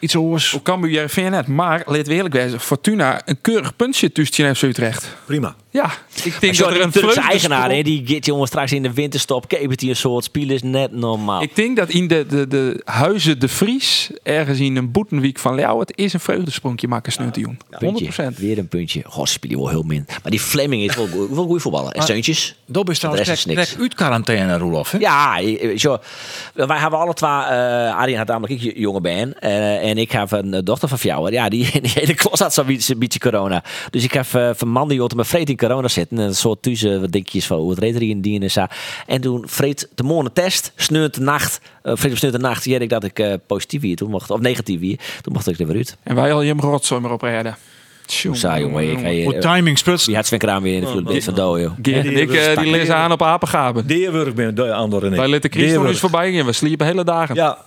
Iets oors? Hoe Cambuur Jereveen net. Maar, laten we eerlijk wezen, Fortuna een keurig puntje tussen FC Utrecht. Prima. Ja, ik denk dat er die een Turkse eigenaar, hè, die gaat jongen straks in de winterstop. Kepert hij een soort spelers net normaal. Ik denk dat in de, de, de Huizen de Vries, ergens in een boetenwiek van Leeuw, het is een vreugdesprongje maken, Sneuntioen. 100%. Puntje. Weer een puntje. Ze spelen wel heel min. Maar die Fleming is wel, wel goed voetballen. En Seuntjes. Dat is trouwens is uit quarantaine, Roelof. Ja, eh, zo. wij hebben alle twee. eh Arjen had namelijk ik jonge ben. eh, en ik heb een eh, dochter van jou. Ja, die, die hele klas had zo'n beetje, beetje corona. Dus ik heb eh, van man die op mijn vreet in corona zitten. En een soort tussen wat dingetjes van hoe het reed er in die en zo. En toen vreet de morgen test. Sneurt de nacht. Uh, vreet op sneurt de nacht. Zie ik dat ik eh, positief hier. Toen mocht, of negatief hier. Toen mocht ik er weer uit. En wij al je rotzooi maar op rijden. Saai, jongen. Ik, Hoe eh, timing sprutst. die had Sven Kraan weer in de vloed van joh. Geert en ik eh, die lezen aan op apengaben. Deerwurg ben de Andor en ik. Wij Deerwurg. eens voorbij en we sliepen hele dagen. Ja,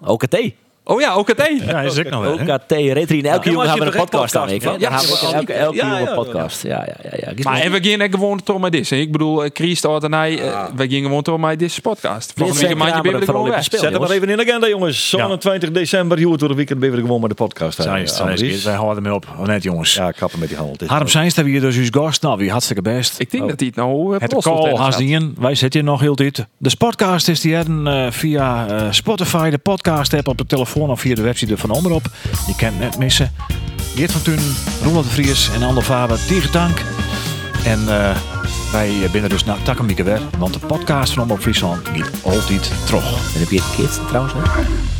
OKT. Oh ja, OKT. Ja, is ik nog wel. OKT Retrien. Elke Ja, jongen hebben een podcast aan ik. hebben we elke, elke Ja, jongen ja, een podcast. Ja, ja, ja. ja. Maar en we gingen gewoon toch met dit. Ik bedoel, Christ had en hij, eh, we gingen gewoon toch met deze podcast. Volgende week een maandje ben je er gewoon weg. Zet hem maar even in de agenda, jongens. 27 december, joh, door de weekend ben we gewoon met de podcast. eh, wij houden ermee op. Oh, net jongens. Ja, kappen met die handel. Harm Seins, daar wie dus uw gast. Nou, wie hartstikke best. Ik denk dat hij het nou Het call dien. Wij zitten hier nog heel dit. De podcast is die hebben eh, via eh, Spotify, de podcast app op de telefoon of via de website van Omroep. Je het net missen. Geert van Tun, Roland de Vries en Ander Faber, Tank. En eh, wij binnen dus naar Takkenmieke weg, want de podcast van Omroep Friesland gaat altijd terug. En heb je het kids trouwens? hè?